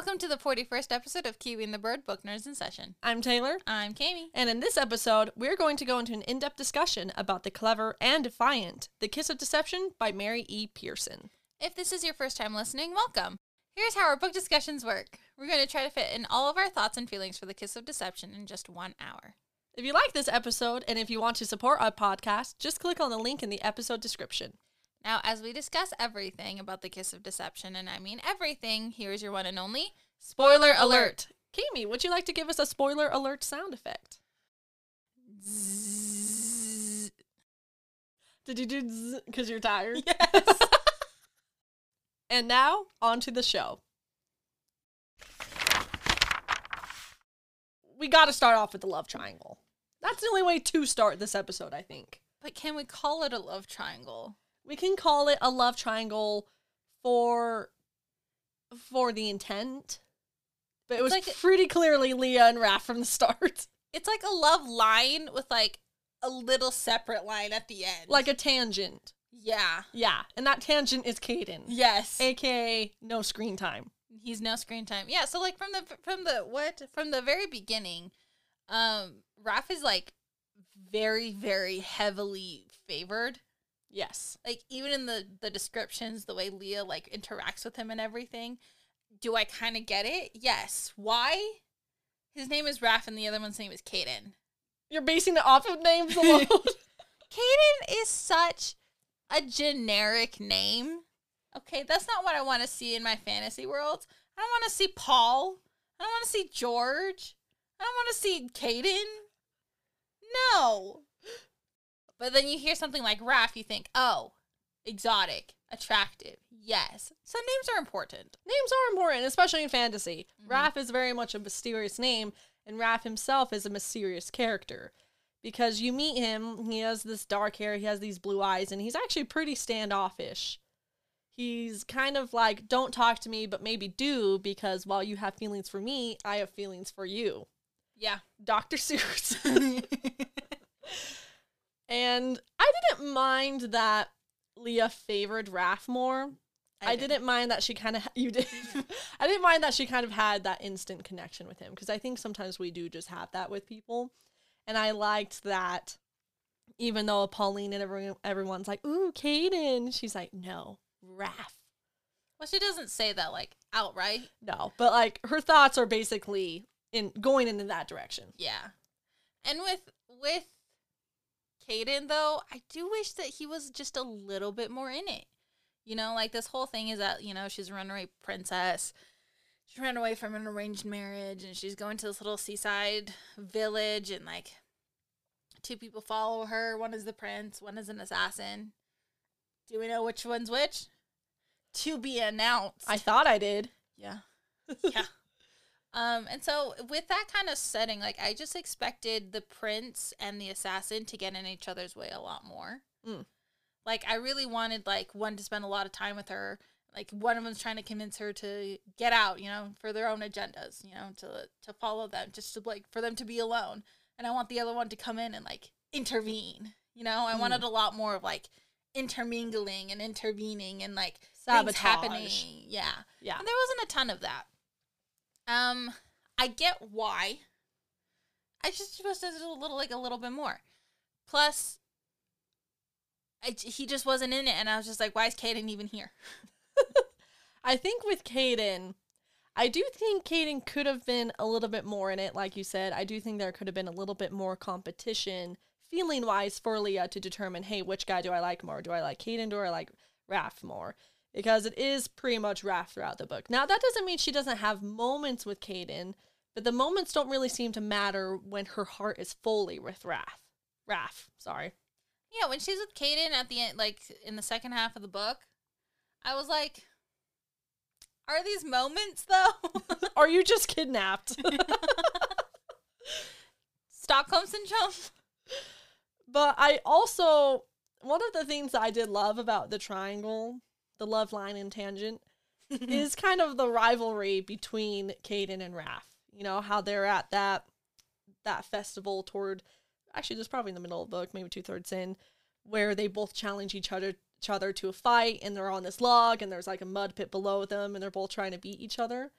Welcome to the 41st episode of Kiwi and the Bird Book Nerds in Session. I'm Taylor, I'm Kami. and in this episode, we're going to go into an in depth discussion about The Clever and Defiant The Kiss of Deception by Mary E. Pearson. If this is your first time listening, welcome. Here's how our book discussions work. We're going to try to fit in all of our thoughts and feelings for The Kiss of Deception in just one hour. If you like this episode and if you want to support our podcast, just click on the link in the episode description. Now, as we discuss everything about The Kiss of Deception, and I mean everything, here's your one and only spoiler alert. Kami, would you like to give us a spoiler alert sound effect? Zzz. Did you do because you're tired? Yes. And now, on to the show. We got to start off with the love triangle. That's the only way to start this episode, I think. but can we call it a love triangle? We can call it a love triangle for for the intent. But it was like- pretty clearly Lia and Raph from the start. It's like a love line with like a little separate line at the end. Like a tangent. yeah. Yeah. And that tangent is Kaden. Yes. AKA no screen time. He's no screen time. Yeah, so like from the from the what from the very beginning, um Raph is like very very heavily favored. Yes. Like even in the the descriptions, the way Lia like interacts with him and everything, do I kind of get it? Yes. Why? His name is Raph and the other one's name is Kaden. You're basing it off of names alone. Kaden is such a generic name. Okay, that's not what I want to see in my fantasy world. I don't want to see Paul. I don't want to see George. I don't want to see Kaden. No. But then you hear something like Raph, you think, oh, exotic, attractive. Yes. So names are important. Names are important, especially in fantasy. Mhm. Raph is very much a mysterious name, and Raph himself is a mysterious character. Because you meet him, he has this dark hair, he has these blue eyes, and he's actually pretty standoffish. He's kind of like, don't talk to me, but maybe do, because while you have feelings for me, I have feelings for you. Yeah. Dr. Seuss. and I didn't mind that Lia favored Raph more. I, did. didn't mind that she kind of you did. I didn't mind that she kind of had that instant connection with him because I think sometimes we do just have that with people, and I liked that. Even though Pauline and everyone, everyone's like, "Ooh, Kaden," she's like, "No, Raph." Well, she doesn't say that like outright. No, but like her thoughts are basically in going in that direction. Yeah. And with with Kaden though, I do wish that he was just a little bit more in it. You know, like this whole thing is that, you know, she's a runaway princess. She ran away from an arranged marriage and she's going to this little seaside village and like two people follow her. One is the prince, one is an assassin. Do we know which one's which? To be announced. I thought I did. Yeah. yeah. Um, and so with that kind of setting, like I just expected the prince and the assassin to get in each other's way a lot more. Mm. Like I really wanted like one to spend a lot of time with her. Like one of them's trying to convince her to get out, you know, for their own agendas, you know, to to follow them, just to like for them to be alone. And I want the other one to come in and like intervene. You know, I Mm. wanted a lot more of like intermingling and intervening and like things Sabotage. happening. Yeah. Yeah. And there wasn't a ton of that. Um, I get why. I just was just a little like a little bit more. Plus, I, he just wasn't in it, and I was just like, why is Kaden even here? I think with Kaden, I do think Kaden could have been a little bit more in it, like you said. I do think there could have been a little bit more competition, feeling wise, for Lia to determine, hey, which guy do I like more? Do I like Kaden? Do I like Raph more? Because it is pretty much Raph throughout the book. Now, that doesn't mean she doesn't have moments with Kaden, but the moments don't really seem to matter when her heart is fully with Raph. Raph, sorry. Yeah, when she's with Kaden at the end, like in the second half of the book, I was like, Are these moments though? Are you just kidnapped? Stockholm syndrome. but I also one of the things I did love about the triangle, the love line and tangent, is kind of the rivalry between Kaden and Raph. You know how they're at that that festival toward actually just probably in the middle of the book, maybe two thirds in, where they both challenge each other each other to a fight and they're on this log and there's like a mud pit below them and they're both trying to beat each other.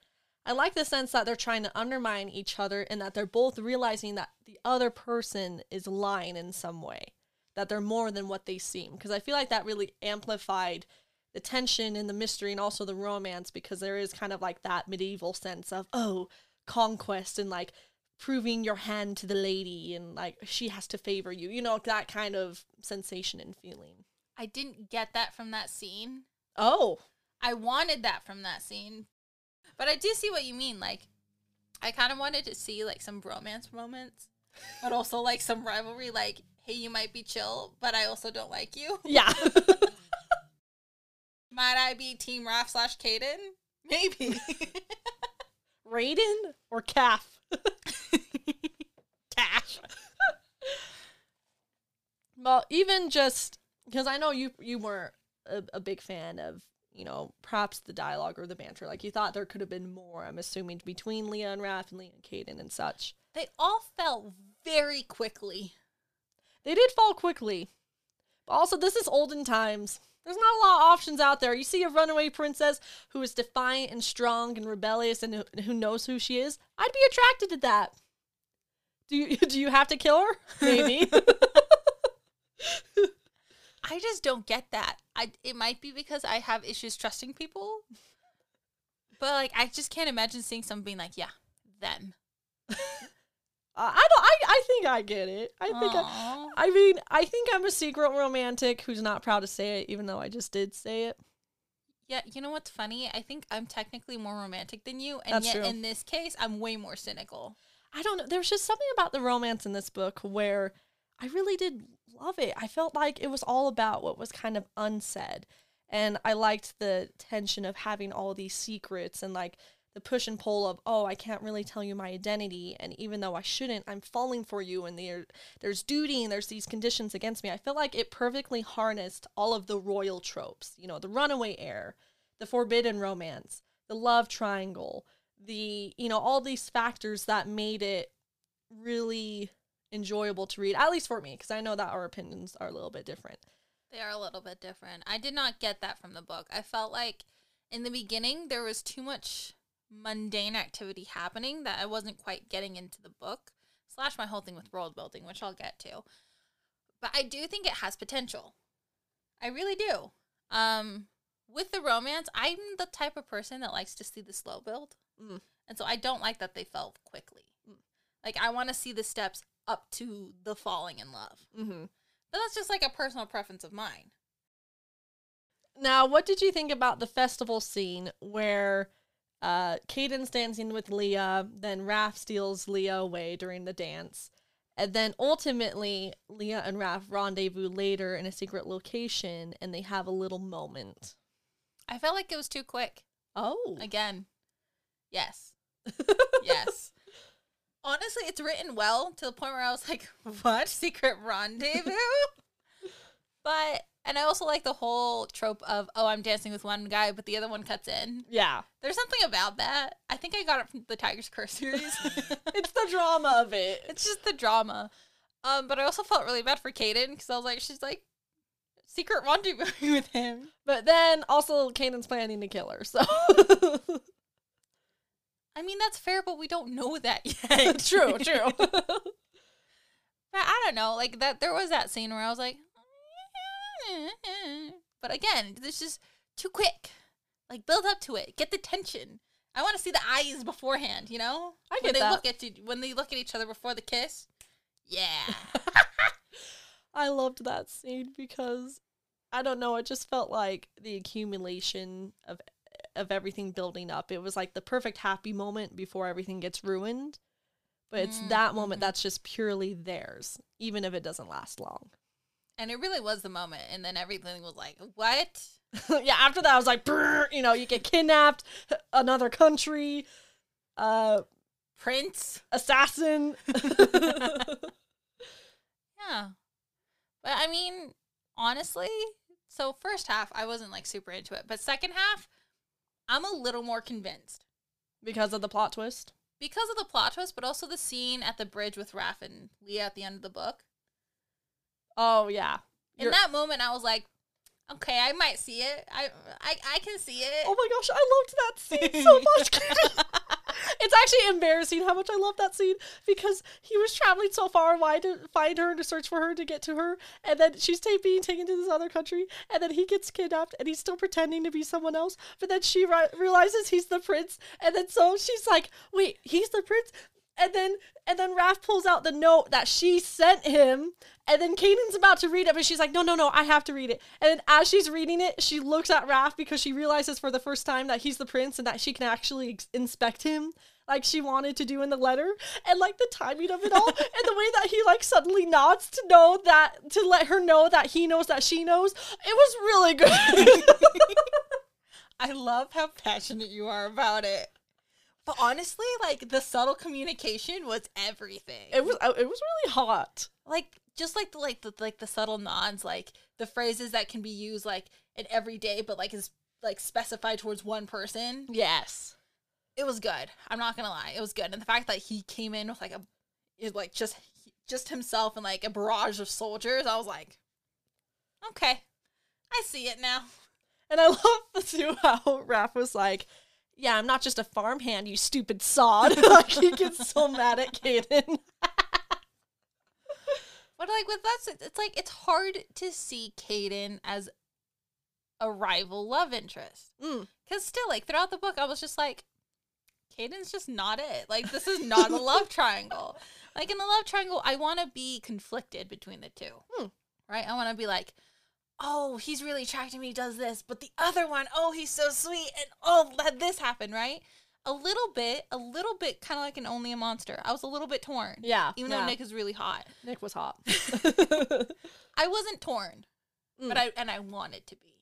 I like the sense that they're trying to undermine each other and that they're both realizing that the other person is lying in some way, that they're more than what they seem. Because I feel like that really amplified the tension and the mystery and also the romance because there is kind of like that medieval sense of, oh, conquest and like proving your hand to the lady and like she has to favor you, you know, that kind of sensation and feeling. I didn't get that from that scene. Oh, I wanted that from that scene. But I do see what you mean. Like, I kind of wanted to see like some romance moments, but also like some rivalry. Like, hey, you might be chill, but I also don't like you. yeah. Might I be Team Raph slash Kaden? Maybe. Raiden or Calf? Cash. Well, even just because I know you you were a, a big fan of you know perhaps the dialogue or the banter. Like you thought there could have been more. I'm assuming between Lia and Raph and Lia and Kaden and such. They all fell very quickly. They did fall quickly, but also this is olden times. There's not a lot of options out there. You see a runaway princess who is defiant and strong and rebellious and who- knows who she is. I'd be attracted to that. Do you do you have to kill her? Maybe. I just don't get that. I it might be because I have issues trusting people. But like I just can't imagine seeing someone being like, yeah, them. Uh, I don't. I, I think I get it. I think. I, I mean, I think I'm a secret romantic who's not proud to say it, even though I just did say it. Yeah, you know what's funny? I think I'm technically more romantic than you, and That's yet true. in this case, I'm way more cynical. I don't know. There's just something about the romance in this book where I really did love it. I felt like it was all about what was kind of unsaid. And I liked the tension of having all these secrets and like the push and pull of, oh, I can't really tell you my identity. And even though I shouldn't, I'm falling for you. And there, there's duty and there's these conditions against me. I feel like it perfectly harnessed all of the royal tropes, you know, the runaway heir, the forbidden romance, the love triangle, the, you know, all these factors that made it really enjoyable to read, at least for me, because I know that our opinions are a little bit different. They are a little bit different. I did not get that from the book. I felt like in the beginning there was too much mundane activity happening that I wasn't quite getting into the book. Slash my whole thing with world building, which I'll get to. But I do think it has potential. I really do. Um with the romance, I'm the type of person that likes to see the slow build. Mm. And so I don't like that they fell quickly. Mm. Like I want to see the steps up to the falling in love. Mm-hmm. But that's just like a personal preference of mine. Now, what did you think about the festival scene where uh, Kaden's dancing with Lia, then Raph steals Lia away during the dance, and then ultimately Lia and Raph rendezvous later in a secret location and they have a little moment? I felt like it was too quick. Oh. Again, yes, yes. Honestly, it's written well to the point where I was like, "What secret rendezvous?" but and I also like the whole trope of, "Oh, I'm dancing with one guy, but the other one cuts in." yeah. There's something about that. I think I got it from the Tiger's Curse series. It's the drama of it. it's just the drama. Um, but I also felt really bad for Kaden because I was like, she's like secret rendezvous with him. But then also Kaden's planning to kill her, so I mean, that's fair, but we don't know that yet. true, true. But I don't know, like that. There was that scene where I was like, but again, this is too quick. Like build up to it, get the tension. I want to see the eyes beforehand. You know, I when get they that. look at you, when they look at each other before the kiss. Yeah, I loved that scene because I don't know, it just felt like the accumulation of of everything building up. It was like the perfect happy moment before everything gets ruined. But it's Mm, that moment mhm. that's just purely theirs, even if it doesn't last long. And it really was the moment. And then everything was like, what? yeah, after that I was like, you know, you get kidnapped, another country, uh, Prince. assassin. Yeah. But I mean, honestly, so first half I wasn't like super into it, but second half I'm a little more convinced because of the plot twist. because of the plot twist, but also the scene at the bridge with Raph and Lia at the end of the book. Oh yeah. In You're- that moment, I was like, okay, I might see it. I I, I can see it. Oh my gosh, I loved that scene so much. it's actually embarrassing how much I love that scene because he was traveling so far wide to find her and to search for her to get to her, and then she's ta- being taken to this other country, and then he gets kidnapped, and he's still pretending to be someone else, but then she ri- realizes he's the prince, and then so she's like, "Wait, he's the prince." And then and then Raph pulls out the note that she sent him, and then Kaden's about to read it, but she's like, "No, no, no, I have to read it." And then as she's reading it, she looks at Raph because she realizes for the first time that he's the prince and that she can actually ex- inspect him like she wanted to do in the letter. And like the timing of it all, and the way that he like suddenly nods to know that to let her know that he knows that she knows, it was really good. I love how passionate you are about it. But honestly, like the subtle communication was everything. it was it was really hot. like just like the like the like the subtle nods, like the phrases that can be used like in everyday, but like is like specified towards one person. Yes. It was good. I'm not gonna lie, it was good. And the fact that he came in with like a, is like just just himself and like a barrage of soldiers, I was like, okay, I see it now. And I love the too how Raph was like, "Yeah, I'm not just a farmhand, you stupid sod." like he gets so mad at Kaden. But like with us, it's like it's hard to see Kaden as a rival love interest. Mm. Cause still, like throughout the book, I was just like, Kaden's just not it. Like this is not a love triangle. Like in the love triangle, I want to be conflicted between the two, Hmm. right? I want to be like, oh, he's really attracted to me, does this, but the other one, oh, he's so sweet, and oh, let this happen, right? A little bit, a little bit, kind of like an only a monster. I was a little bit torn, Yeah, even yeah. though Nick is really hot. Nick was hot. I wasn't torn, Mm. but I and I wanted to be.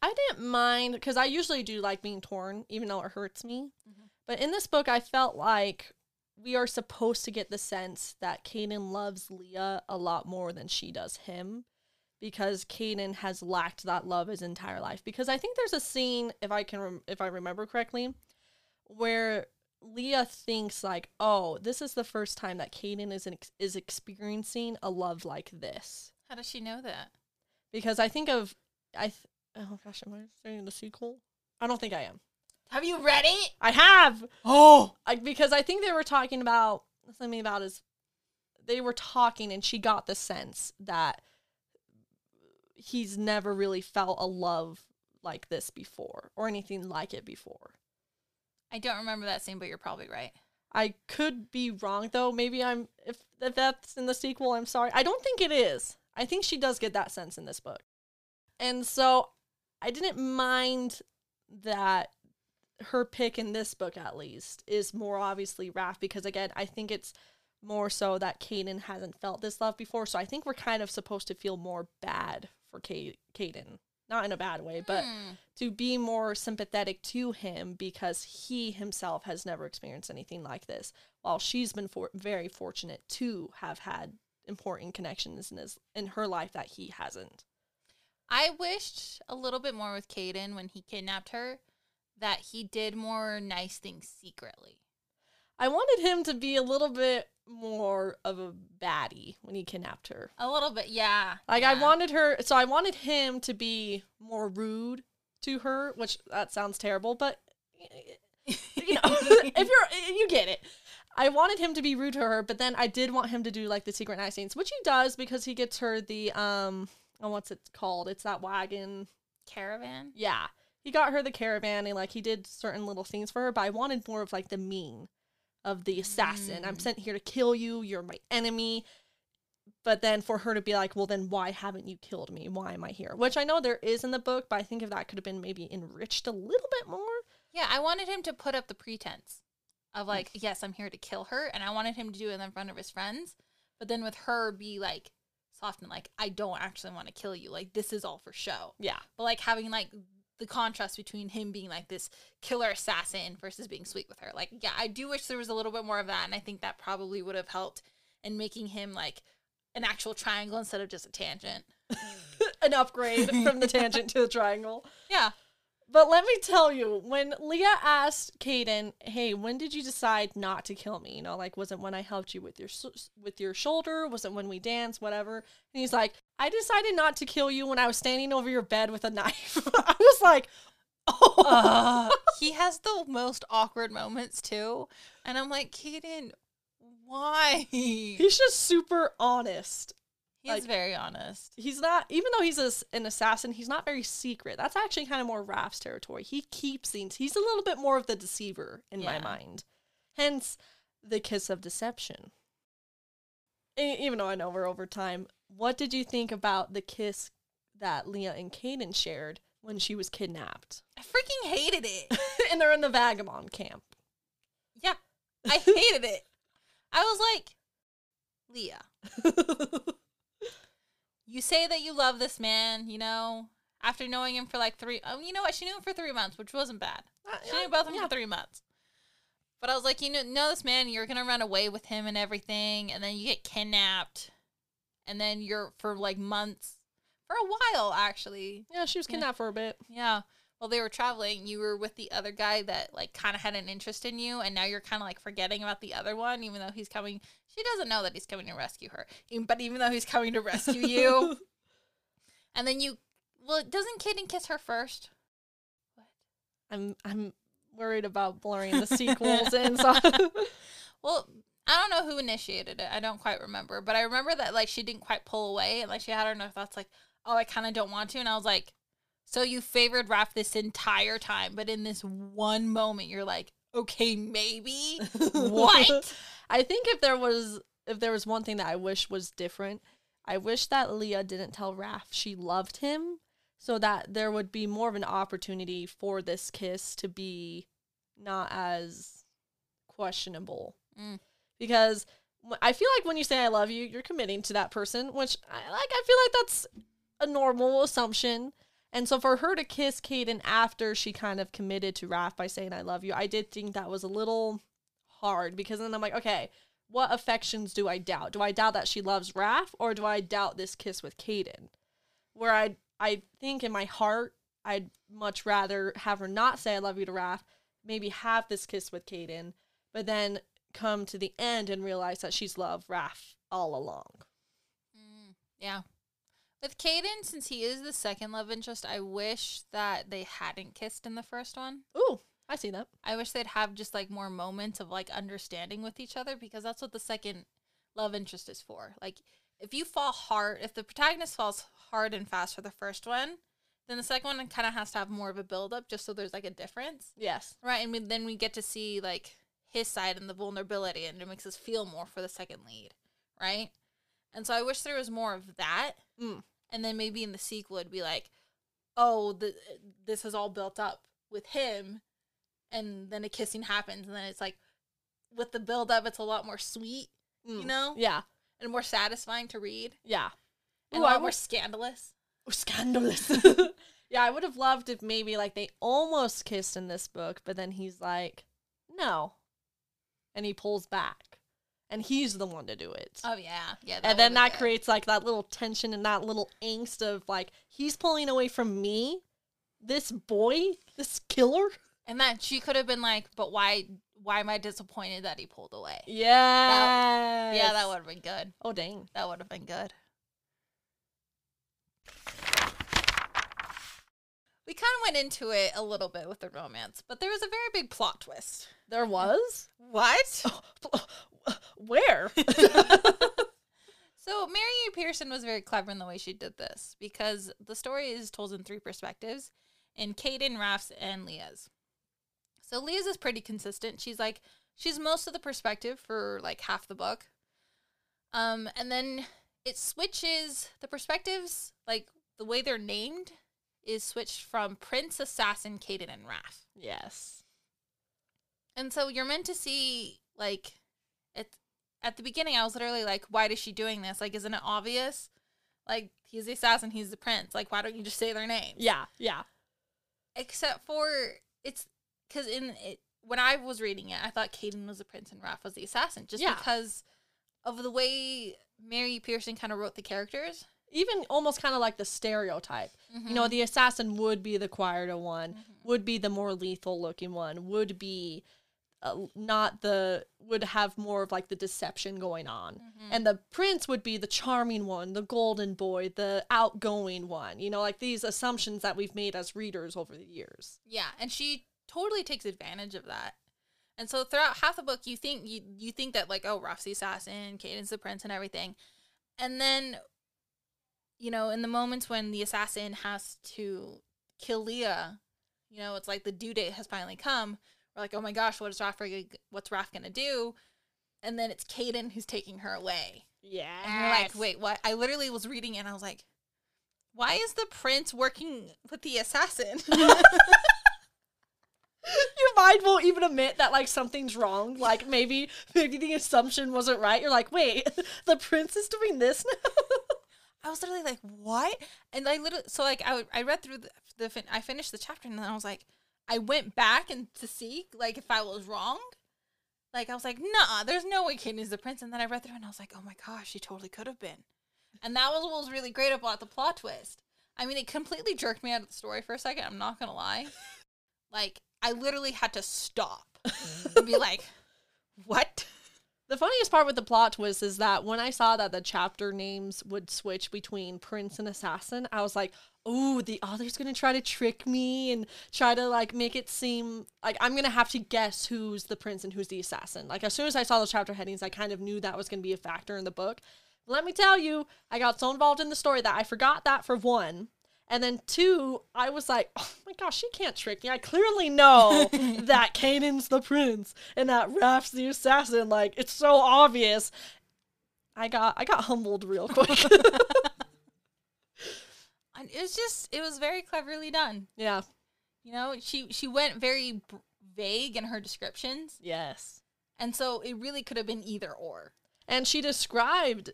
I didn't mind because I usually do like being torn, even though it hurts me. Mhm. But in this book, I felt like we are supposed to get the sense that Kaden loves Lia a lot more than she does him because Kaden has lacked that love his entire life. Because I think there's a scene, if I can, rem- if I remember correctly, where Lia thinks like, "Oh, this is the first time that Kaden is ex- is experiencing a love like this." How does she know that? Because I think of, I, th- oh gosh, am I saying the sequel? I don't think I am. Have you read it? I have. Oh, I, because I think they were talking about something about his. They were talking, and she got the sense that he's never really felt a love like this before, or anything like it before. I don't remember that scene, but you're probably right. I could be wrong though. Maybe I'm if if that's in the sequel, I'm sorry. I don't think it is. I think she does get that sense in this book. And so I didn't mind that her pick in this book at least is more obviously Raph because again, I think it's more so that Kaden hasn't felt this love before. So I think we're kind of supposed to feel more bad for Kaden. Not in a bad way, but Hmm. to be more sympathetic to him because he himself has never experienced anything like this while she's been for- very fortunate to have had important connections in his in her life that he hasn't I wished a little bit more with Kaden when he kidnapped her that he did more nice things secretly. I wanted him to be a little bit more of a baddie when he kidnapped her A little bit, yeah. like i wanted her so i wanted him to be more rude to her which that sounds terrible but you know, if you're you get it. I wanted him to be rude to her, but then I did want him to do like the secret nice things, which he does because he gets her the um oh what's it called? It's that wagon. caravan. Yeah. He got her the caravan and like he did certain little things for her, but I wanted more of like the mean of the assassin. I'm Mm. sent here to kill you, you're my enemy. But then for her to be like, well, then why haven't you killed me? Why am I here? Which I know there is in the book, but I think if that could have been maybe enriched a little bit more. Yeah, I wanted him to put up the pretense of like, yes, I'm here to kill her, and I wanted him to do it in front of his friends, but then with her be like soft and like I don't actually want to kill you. Like this is all for show. Yeah. But like having like the contrast between him being like this killer assassin versus being sweet with her. Like yeah, I do wish there was a little bit more of that and I think that probably would have helped in making him like an actual triangle instead of just a tangent. An upgrade from the tangent to the triangle. Yeah. But let me tell you, when Lia asked Kaden, "Hey, when did you decide not to kill me?" You know, like was it when I helped you with your with your shoulder? Was it when we danced? Whatever. And he's like, "I decided not to kill you when I was standing over your bed with a knife." I was like, "Oh, Uh, he has the most awkward moments too. And I'm like, Kaden, why? he's just super honest." He's like- very honest. He's not, even though he's a an assassin, he's not very secret. That's actually kind of more Raph's territory. He keeps things. He's a little bit more of the deceiver in my mind. Hence, the kiss of deception. Even though I know we're over time, what did you think about the kiss that Lia and Kaden shared when she was kidnapped? I freaking hated it. and they're in the vagabond camp. yeah. I hated it. I was like, Lia, you say that you love this man, you know, after knowing him for like three, um, you know what? She knew him for three months, which wasn't bad. She knew both of them yeah. for three months. But I was like, you know, know this man, you're gonna run away with him and everything, and then you get kidnapped, and then you're for like months, for a while actually. Yeah, she was Yeah. kidnapped for a bit. Yeah. While they were traveling, you were with the other guy that like kind of had an interest in you, and now you're kind of like forgetting about the other one, even though he's coming. She doesn't know that he's coming to rescue her, but even though he's coming to rescue you, and then you, well, doesn't Kaden kiss her first? What? I'm I'm worried about blurring the sequels in. So Well, I don't know who initiated it. I don't quite remember, but I remember that like she didn't quite pull away, and like she had her thoughts, like, oh, I kind of don't want to, and I was like, so you favored Raph this entire time, but in this one moment, you're like, okay, maybe what? I think if there was if there was one thing that I wish was different, I wish that Lia didn't tell Raph she loved him so that there would be more of an opportunity for this kiss to be not as questionable. Mm. Because I feel like when you say I love you, you're committing to that person, which I like I feel like that's a normal assumption. And so for her to kiss Kaden after she kind of committed to Raph by saying I love you, I did think that was a little hard because then I'm like, okay, what affections do I doubt? Do I doubt that she loves Raph or do I doubt this kiss with Kaden? Where I I think in my heart I'd much rather have her not say I love you to Raph, maybe have this kiss with Kaden, but then come to the end and realize that she's loved Raph all along. Mm, yeah. With Kaden, since he is the second love interest, I wish that they hadn't kissed in the first one. Ooh, I see that. I wish they'd have just like more moments of like understanding with each other because that's what the second love interest is for. Like if you fall hard, if the protagonist falls hard and fast for the first one, then the second one kind of has to have more of a build up just so there's like a difference. Yes. Right. And we, then we get to see like his side and the vulnerability and it makes us feel more for the second lead. Right. And so I wish there was more of that. Mm. And then maybe in the sequel it'd be like, oh, the, this is all built up with him and then a kissing happens and then it's like with the build up it's a lot more sweet you Mm. know Yeah. And more satisfying to read Yeah. and Ooh, a I lot more would- scandalous Oh, scandalous. yeah, I would have loved if maybe like they almost kissed in this book, but then he's like, no. And he pulls back. And he's the one to do it. oh yeah yeah and then that been- creates like that little tension and that little angst of like, he's pulling away from me, this boy, this killer. and that she could have been like but why why am i disappointed that he pulled away Yeah. yeah that would have been good Oh, dang. that would have been good we kind of went into it a little bit with the romance but there was a very big plot twist There was? what Where? So Mary A. Pearson was very clever in the way she did this because the story is told in three perspectives, in Kaden, Raph's, and Lia's. So Lia's is pretty consistent. She's like she's most of the perspective for like half the book. Um, and then it switches the perspectives, like the way they're named, is switched from Prince, Assassin, Kaden, and Raph. yes. And so you're meant to see like it at the beginning I was literally like, why is she doing this? Like, isn't it obvious? Like he's the assassin, he's the prince. Like why don't you just say their names? Yeah, yeah. Except for it's because in it when I was reading it, I thought Kaden was the prince and Raph was the assassin, just Yeah. because of the way Mary Pearson kind of wrote the characters. Even almost kind of like the stereotype. You Mm-hmm. know, the assassin would be the quieter one, would be the more lethal looking one, would be uh, not the would have more of like the deception going on. Mm-hmm. And the prince would be the charming one, the golden boy, the outgoing one. You know, like these assumptions that we've made as readers over the years. Yeah, and she totally takes advantage of that. And so throughout half the book, you think you you think that like oh Raph's the assassin, Kaden's the prince, and everything, and then, you know, in the moments when the assassin has to kill Lia, you know, it's like the due date has finally come. We're like, oh my gosh, what is Raph? gonna- What's Raph gonna do? And then it's Kaden who's taking her away. Yeah. And you're like, wait, what? I literally was reading and I was like, why is the prince working with the assassin? Your mind won't even admit that like something's wrong. Like maybe maybe the assumption wasn't right. You're like, wait, the prince is doing this now. I was literally like, what? And I literally, so like, I, I read through the, the, fin- I finished the chapter and then I was like, I went back and to see like if I was wrong. Like I was like, nah, there's no way Kaden is the prince. And then I read through and I was like, oh my gosh, she totally could have been. And that was what was really great about the plot twist. I mean, it completely jerked me out of the story for a second. I'm not gonna lie. Like I literally had to stop and be like, what? The funniest part with the plot twist is that when I saw that the chapter names would switch between prince and assassin, I was like, "Oh, the author's gonna try to trick me and try to like make it seem like I'm gonna have to guess who's the prince and who's the assassin." Like as soon as I saw the chapter headings, I kind of knew that was gonna be a factor in the book. Let me tell you, I got so involved in the story that I forgot that for one. And then two, I was like, oh my gosh, she can't trick me. I clearly know that Kaden's the prince and that Raph's the assassin. Like, it's so obvious. I got I got humbled real quick. And it was just, it was very cleverly done. yeah. You know, she she went very b- vague in her descriptions, Yes. and so it really could have been either or. And she described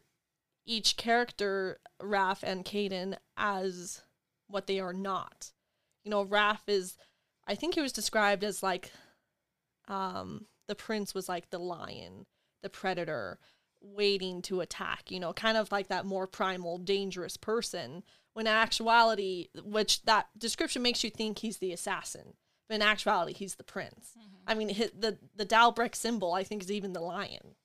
each character, Raph and Kaden, as what they are not. You know, Raph is I think he was described as like um the prince was like the lion, the predator, waiting to attack, you know, kind of like that more primal, dangerous person. When in actuality, which that description makes you think he's the assassin, but in actuality, he's the prince. I mean, the the Dalbrek symbol, I think, is even the lion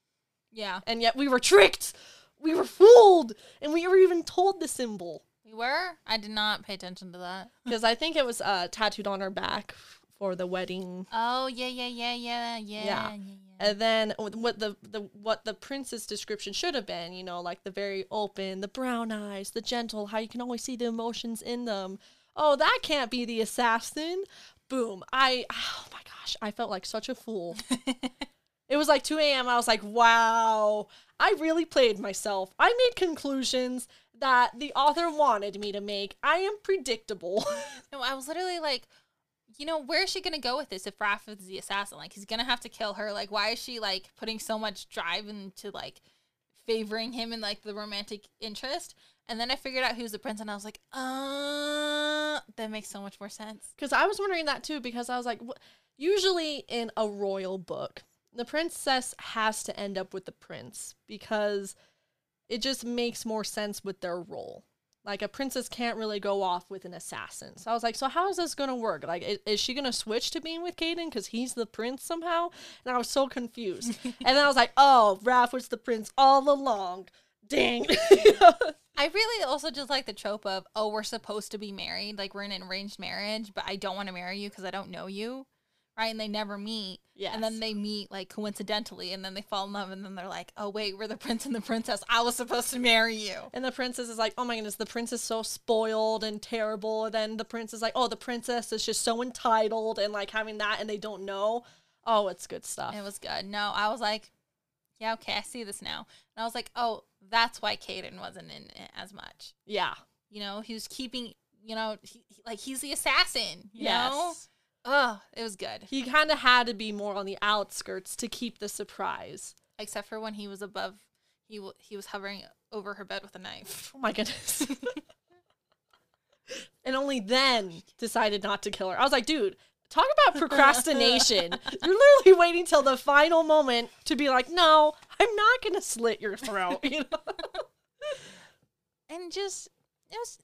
Yeah, and yet we were tricked. We were fooled, and we were even told the symbol we were. I did not pay attention to that. because I think it was uh, tattooed on her back for the wedding. Oh yeah, yeah, yeah, yeah, yeah, Yeah. yeah. And then what the, the what the prince's description should have been, you know, like the very open, the brown eyes, the gentle, how you can always see the emotions in them. Oh, that can't be the assassin. Boom. I oh my gosh, I felt like such a fool. It was like 2 a.m. I was like, wow, I really played myself. I made conclusions that the author wanted me to make. I am predictable. No, I was literally like, you know, where is she gonna go with this if Raph is the assassin? Like, he's gonna have to kill her. Like, why is she like putting so much drive into like favoring him and like the romantic interest? And then I figured out he was the prince, and I was like, uh, that makes so much more sense. Because I was wondering that too, because I was like, wh- usually in a royal book, the princess has to end up with the prince because it just makes more sense with their role. Like a princess can't really go off with an assassin. So I was like, so how is this going to work? Like, is, is she going to switch to being with Kaden because he's the prince somehow? And I was so confused. and then I was like, oh, Raph was the prince all along. Dang. I really also just like the trope of, oh, we're supposed to be married, like we're in an arranged marriage, but I don't want to marry you because I don't know you, right? And they never meet. And then they meet like coincidentally, and then they fall in love, and then they're like, oh, wait, we're the prince and the princess. I was supposed to marry you. And the princess is like, oh my goodness, the prince is so spoiled and terrible. And then the prince is like, oh, the princess is just so entitled and like having that and they don't know. Oh, it's good stuff. It was good. No, I was like, yeah, okay, I see this now. And I was like, oh, that's why Kaden wasn't in it as much. yeah. You know, he was keeping, you know, he, he- like he's the assassin, you Yes. know? Oh, it was good. He kind of had to be more on the outskirts to keep the surprise. except for when he was above he w- he was hovering over her bed with a knife. Oh my goodness. and only then decided not to kill her. I was like, dude, talk about procrastination. You're literally waiting till the final moment to be like, no, I'm not going to slit your throat. You know? and just it was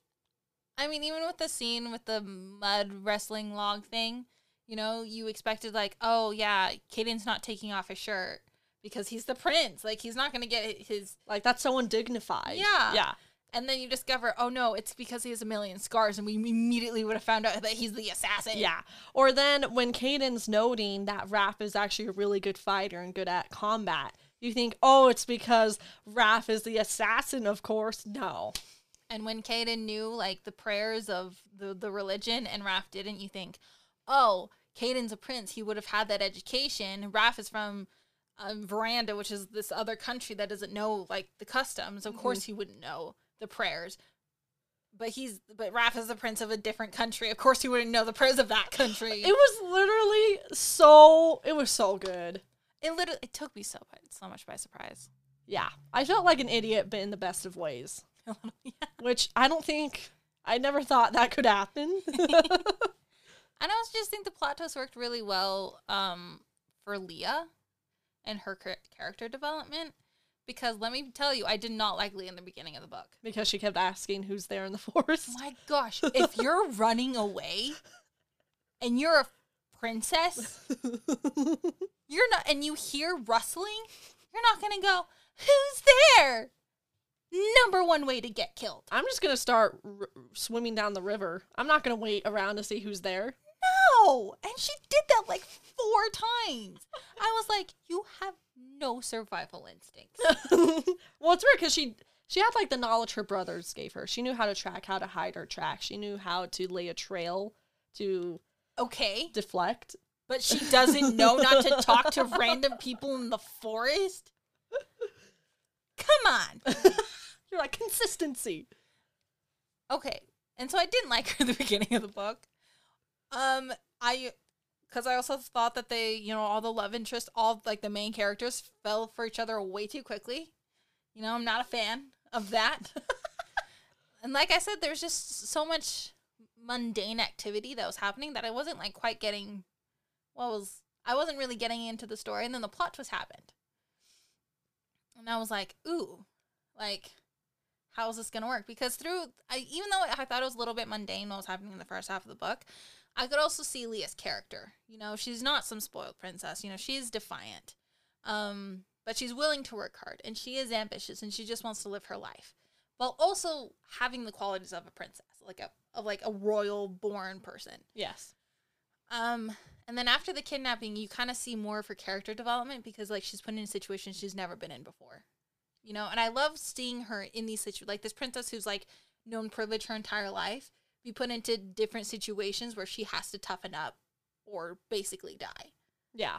i mean even with the scene with the mud wrestling log thing you know you expected like oh yeah Kaden's not taking off his shirt because he's the prince like he's not gonna get his like, that's so undignified. Yeah. Yeah. and then you discover oh no it's because he has a million scars and we immediately would have found out that he's the assassin Yeah. Or then when Kaden's noting that Raph is actually a really good fighter and good at combat, you think, oh, it's because Raph is the assassin, of course. No. and when Kaden knew like the prayers of the the religion and Raph didn't you think oh Kaden's a prince he would have had that education Raph is from um, Veranda which is this other country that doesn't know like the customs of course he wouldn't know the prayers but he's but Raph is the prince of a different country of course he wouldn't know the prayers of that country It was literally so, it was so good. it literally it took me so by- so much by surprise Yeah. I felt like an idiot, but in the best of ways, yeah. which I don't think, I never thought that could happen. And I also just think the plot twist worked really well um, for Lia and her character development. Because let me tell you, I did not like Lia in the beginning of the book. because she kept asking who's there in the forest. My gosh, if you're running away and you're a princess, you're not, and you hear rustling, you're not going to go, who's there? Number one way to get killed. I'm just going to start r- swimming down the river. I'm not going to wait around to see who's there. No. And she did that like four times. I was like, you have no survival instincts. well, it's weird because she she had like the knowledge her brothers gave her. She knew how to track, how to hide her track. She knew how to lay a trail to Okay. deflect. But she doesn't know not to talk to random people in the forest? Come on. You're like consistency. Okay. And so I didn't like her at the beginning of the book. Um, I, because I also thought that they, you know, all the love interest, all like the main characters fell for each other way too quickly. You know, I'm not a fan of that. and like I said, there's just so much mundane activity that was happening that I wasn't like quite getting what was I wasn't really getting into the story and then the plot twist happened. And I was like, ooh, like how is this going to work? Because through, I, even though I thought it was a little bit mundane what was happening in the first half of the book, I could also see Lia's character. You know, she's not some spoiled princess. You know, she's defiant, um, but she's willing to work hard, and she is ambitious, and she just wants to live her life, while also having the qualities of a princess, like a of like a royal born person. Yes. Um, and then after the kidnapping, you kind of see more of her character development because like she's put in situations she's never been in before. You know, and I love seeing her in these situations, like this princess who's like known privilege her entire life, be put into different situations where she has to toughen up or basically die. Yeah.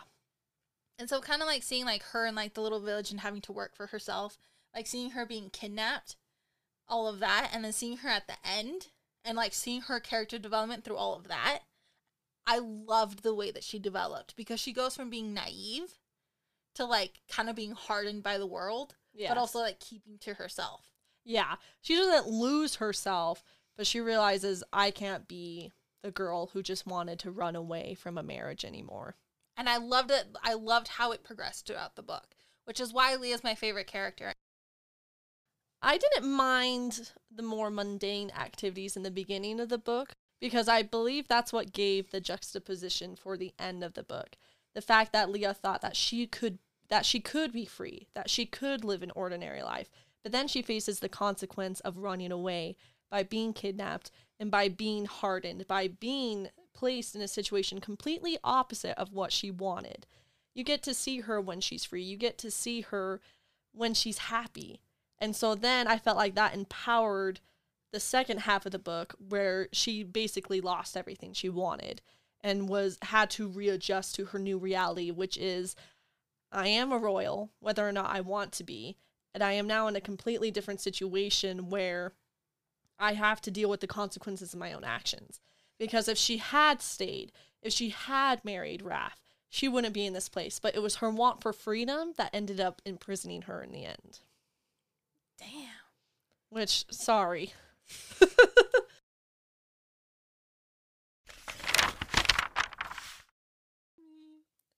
And so kind of like seeing like her in like the little village and having to work for herself, like seeing her being kidnapped, all of that, and then seeing her at the end and like seeing her character development through all of that. I loved the way that she developed because she goes from being naive to like kind of being hardened by the world, Yeah. but also like keeping to herself. Yeah. She doesn't lose herself, but she realizes I can't be the girl who just wanted to run away from a marriage anymore. And I loved it. I loved how it progressed throughout the book, which is why Lia's my favorite character. I didn't mind the more mundane activities in the beginning of the book because I believe that's what gave the juxtaposition for the end of the book. The fact that Lia thought that she could that she could be free, that she could live an ordinary life, but then she faces the consequence of running away by being kidnapped and by being hardened, by being placed in a situation completely opposite of what she wanted. You get to see her when she's free. You get to see her when she's happy. And so then I felt like that empowered the second half of the book where she basically lost everything she wanted and was had to readjust to her new reality which is I am a royal whether or not I want to be and I am now in a completely different situation where I have to deal with the consequences of my own actions because if she had stayed if she had married Raph she wouldn't be in this place but it was her want for freedom that ended up imprisoning her in the end Damn. Which, sorry.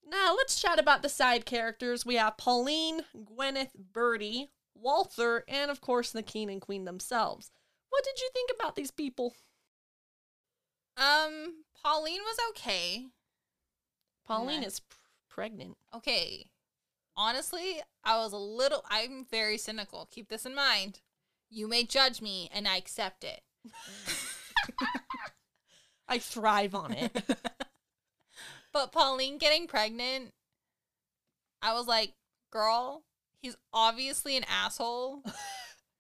now let's chat about the side characters. We have Pauline, Gwyneth, Berdi, Walther, and of course the king and queen themselves. What did you think about these people? Um, Pauline was okay. Pauline Okay. is pr- pregnant. Okay. Honestly, I was a little I'm very cynical. Keep this in mind. You may judge me and I accept it. I thrive on it. but Pauline getting pregnant, I was like, girl, he's obviously an asshole.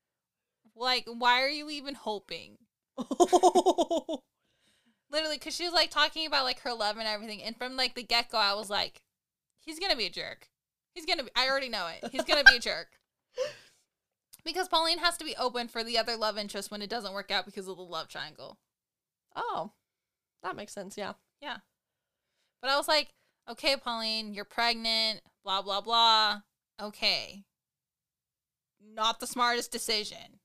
like, why are you even hoping? Literally, because she was like talking about like her love and everything. And from like the get go, I was like, he's going to be a jerk. He's going to be, I already know it. He's going to be a jerk. Because Pauline has to be open for the other love interest when it doesn't work out because of the love triangle. oh, that makes sense. Yeah. Yeah. But I was like, okay, Pauline, you're pregnant, blah, blah, blah. Okay. Not the smartest decision.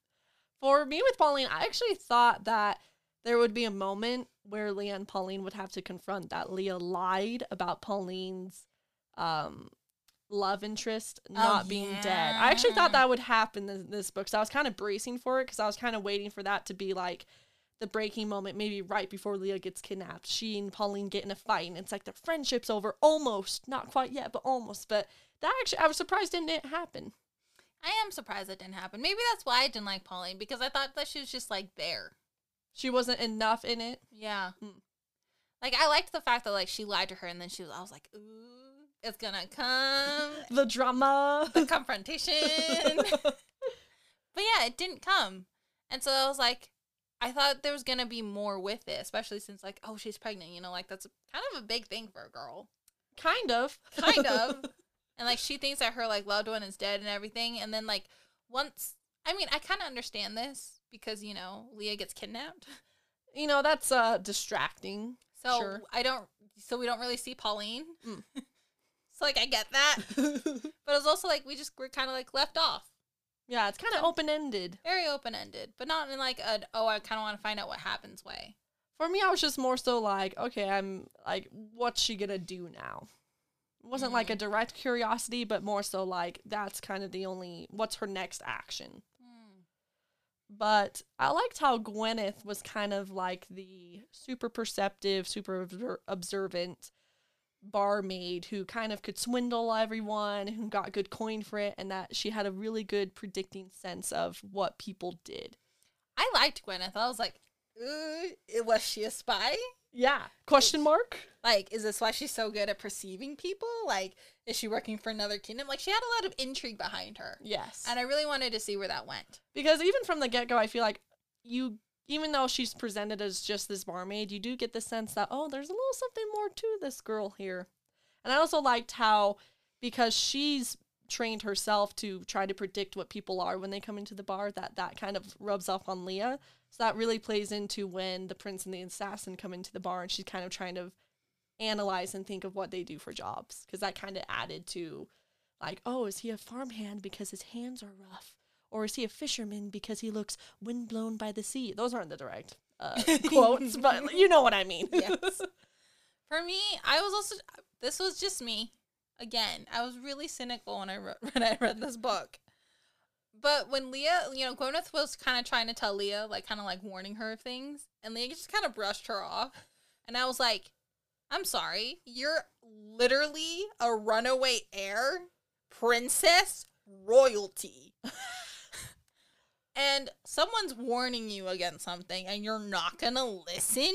For me with Pauline, I actually thought that there would be a moment where Lia and Pauline would have to confront that Lia lied about Pauline's um love interest not being dead. I actually thought that would happen in this book. So I was kind of bracing for it because I was kind of waiting for that to be like the breaking moment, maybe right before Lia gets kidnapped. She and Pauline get in a fight, and it's like their friendship's over. Almost, not quite yet, but almost. But that actually, I was surprised it didn't happen. I am surprised it didn't happen. Maybe that's why I didn't like Pauline because I thought that she was just like there. She wasn't enough in it. Yeah. Hmm. Like I liked the fact that like she lied to her and then she was I was like, ooh, it's gonna come. The drama. the confrontation. but yeah, it didn't come. And so I was like, I thought there was gonna be more with it, especially since like, oh, she's pregnant, you know, like that's kind of a big thing for a girl. Kind of. Kind of. and like she thinks that her like loved one is dead and everything. And then like once I mean, I kinda understand this because, you know, Lia gets kidnapped. you know, that's uh distracting. So Sure. I don't so we don't really see Pauline. Mm. so like I get that. But it's also like we just we're kinda like left off. Yeah, it's kind of open ended. very open ended, but not in like a oh I kind of want to find out what happens way. For me, I was just more so like, okay, I'm like, what's she gonna do now? It wasn't like a mm-hmm. direct curiosity, but more so like that's kind of the only what's her next action. Hmm. But I liked how Gwyneth was kind of like the super perceptive, super obser- observant barmaid who kind of could swindle everyone, who got good coin for it, and that she had a really good predicting sense of what people did. I liked Gwyneth. I was like, uh, Ooh, was she a spy? Yeah. Question mark? Like, is this why she's so good at perceiving people? Like, is she working for another kingdom? Like, she had a lot of intrigue behind her, Yes. and I really wanted to see where that went. because even from the get go, I feel like you, even though she's presented as just this barmaid, you do get the sense that oh, there's a little something more to this girl here. And I also liked how because she's trained herself to try to predict what people are when they come into the bar, that that kind of rubs off on Lia. So that really plays into when the prince and the assassin come into the bar, and she's kind of trying to analyze and think of what they do for jobs because that kind of added to like oh is he a farmhand because his hands are rough or is he a fisherman because he looks windblown by the sea those aren't the direct uh, quotes but you know what i mean Yes. For me, I was also this was just me. Again, I was really cynical when I re- when I read this book. But when Lia, you know, Gwyneth was kind of trying to tell Lia, like, kind of like warning her of things, and Lia just kind of brushed her off. And I was like, I'm sorry, you're literally a runaway heir, princess, royalty. And someone's warning you against something, and you're not gonna listen?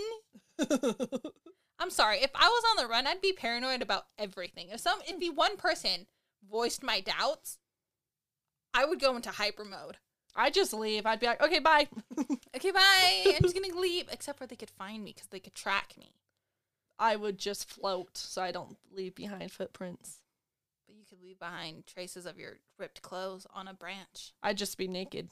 I'm sorry. If I was on the run, I'd be paranoid about everything. If some, if the one person voiced my doubts, I would go into hyper mode. I'd just leave i'd be like okay bye Okay, bye. I'm just gonna leave. Except for they could find me because they could track me. i would just float so i don't leave behind footprints But you could leave behind traces of your ripped clothes on a branch. i'd just be naked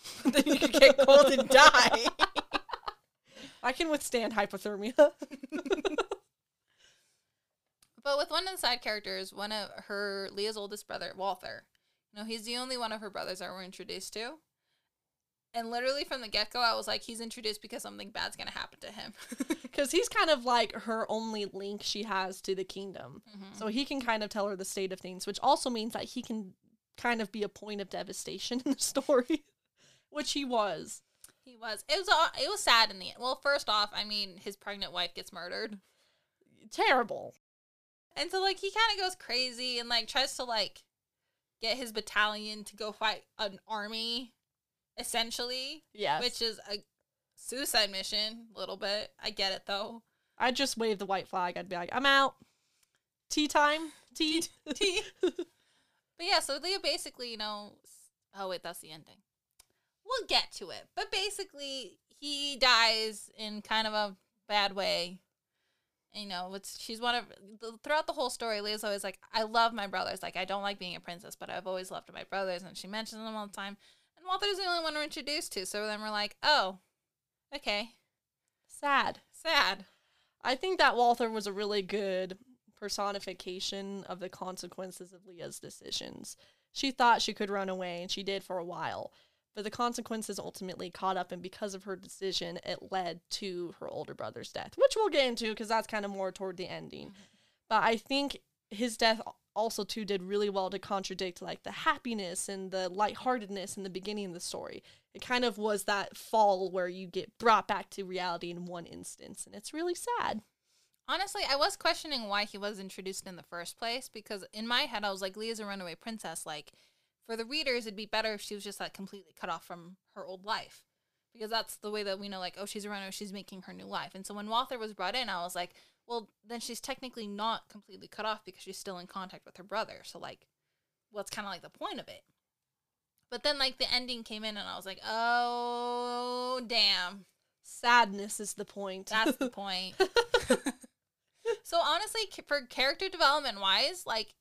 then you could get cold and die. i can withstand hypothermia But with one of the side characters, one of her Lia's oldest brother, Walther, You know, he's the only one of her brothers that we're introduced to. And literally from the get go, I was like, he's introduced because something bad's gonna happen to him. Because he's kind of like her only link she has to the kingdom. Mm-hmm. So he can kind of tell her the state of things, which also means that he can kind of be a point of devastation in the story, which he was. he was. It was. aw- It was sad in the end. Well, first off, I mean, his pregnant wife gets murdered, Terrible. and so like he kind of goes crazy and like tries to like get his battalion to go fight an army, essentially, Yes. which is a suicide mission. A little bit. I get it though. I'd just wave the white flag. I'd be like, I'm out. Tea time. Tea. Tea. But yeah, so Lia basically, you know, oh wait, that's the ending. We'll get to it. But basically, he dies in kind of a bad way. And, you know, it's she's one of throughout the whole story. Lia's always like, "I love my brothers. Like, I don't like being a princess, but I've always loved my brothers." And she mentions them all the time. And Walther's the only one we're introduced to. So then we're like, "Oh, okay, Sad. sad." I think that Walther was a really good personification of the consequences of Lia's decisions. She thought she could run away, and she did for a while, but the consequences ultimately caught up, and because of her decision, it led to her older brother's death, which we'll get into because that's kind of more toward the ending. Mm-hmm. But I think his death also too did really well to contradict like the happiness and the lightheartedness in the beginning of the story. It kind of was that fall where you get brought back to reality in one instance, and it's really sad. Honestly, I was questioning why he was introduced in the first place because in my head I was like, Lia's a runaway princess. Like, for the readers, it'd be better if she was just like completely cut off from her old life, because that's the way that we know. Like, oh, she's a runner, she's making her new life. And so when Walther was brought in, I was like, well, then she's technically not completely cut off because she's still in contact with her brother. So like, what's kind of like the point of it? But then like the ending came in, and I was like, oh damn, Sadness is the point. that's the point. so honestly, for character development wise, like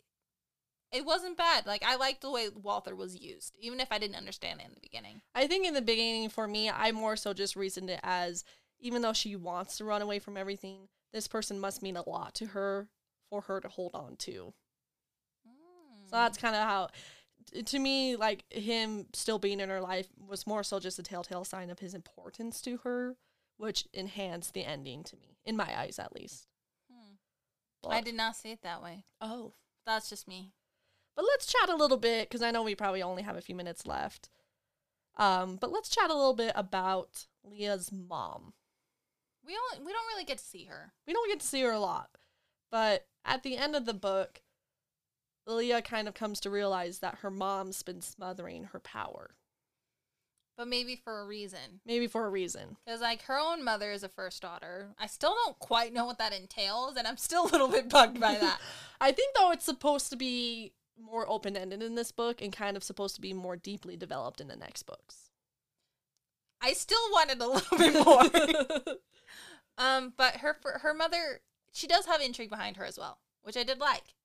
it wasn't bad. Like I liked the way Walther was used, even if I didn't understand it in the beginning. I think in the beginning for me, I more so just reasoned it as even though she wants to run away from everything, this person must mean a lot to her for her to hold on to. So that's kind of how, to me, like him still being in her life was more so just a telltale sign of his importance to her, which enhanced the ending to me, in my eyes at least. Hmm. I did not see it that way. Oh. That's just me. But let's chat a little bit because I know we probably only have a few minutes left. Um, but let's chat a little bit about Lia's mom. We only we don't really get to see her. We don't get to see her a lot, but at the end of the book, Lia kind of comes to realize that her mom's been smothering her power, But maybe for a reason. maybe for a reason. Because, like, her own mother is a first daughter. I still don't quite know what that entails, and I'm still a little bit bugged by that. I think though it's supposed to be more open ended in this book and kind of supposed to be more deeply developed in the next books. I still wanted a little bit more. Um, but her her mother, she does have intrigue behind her as well, which I did like,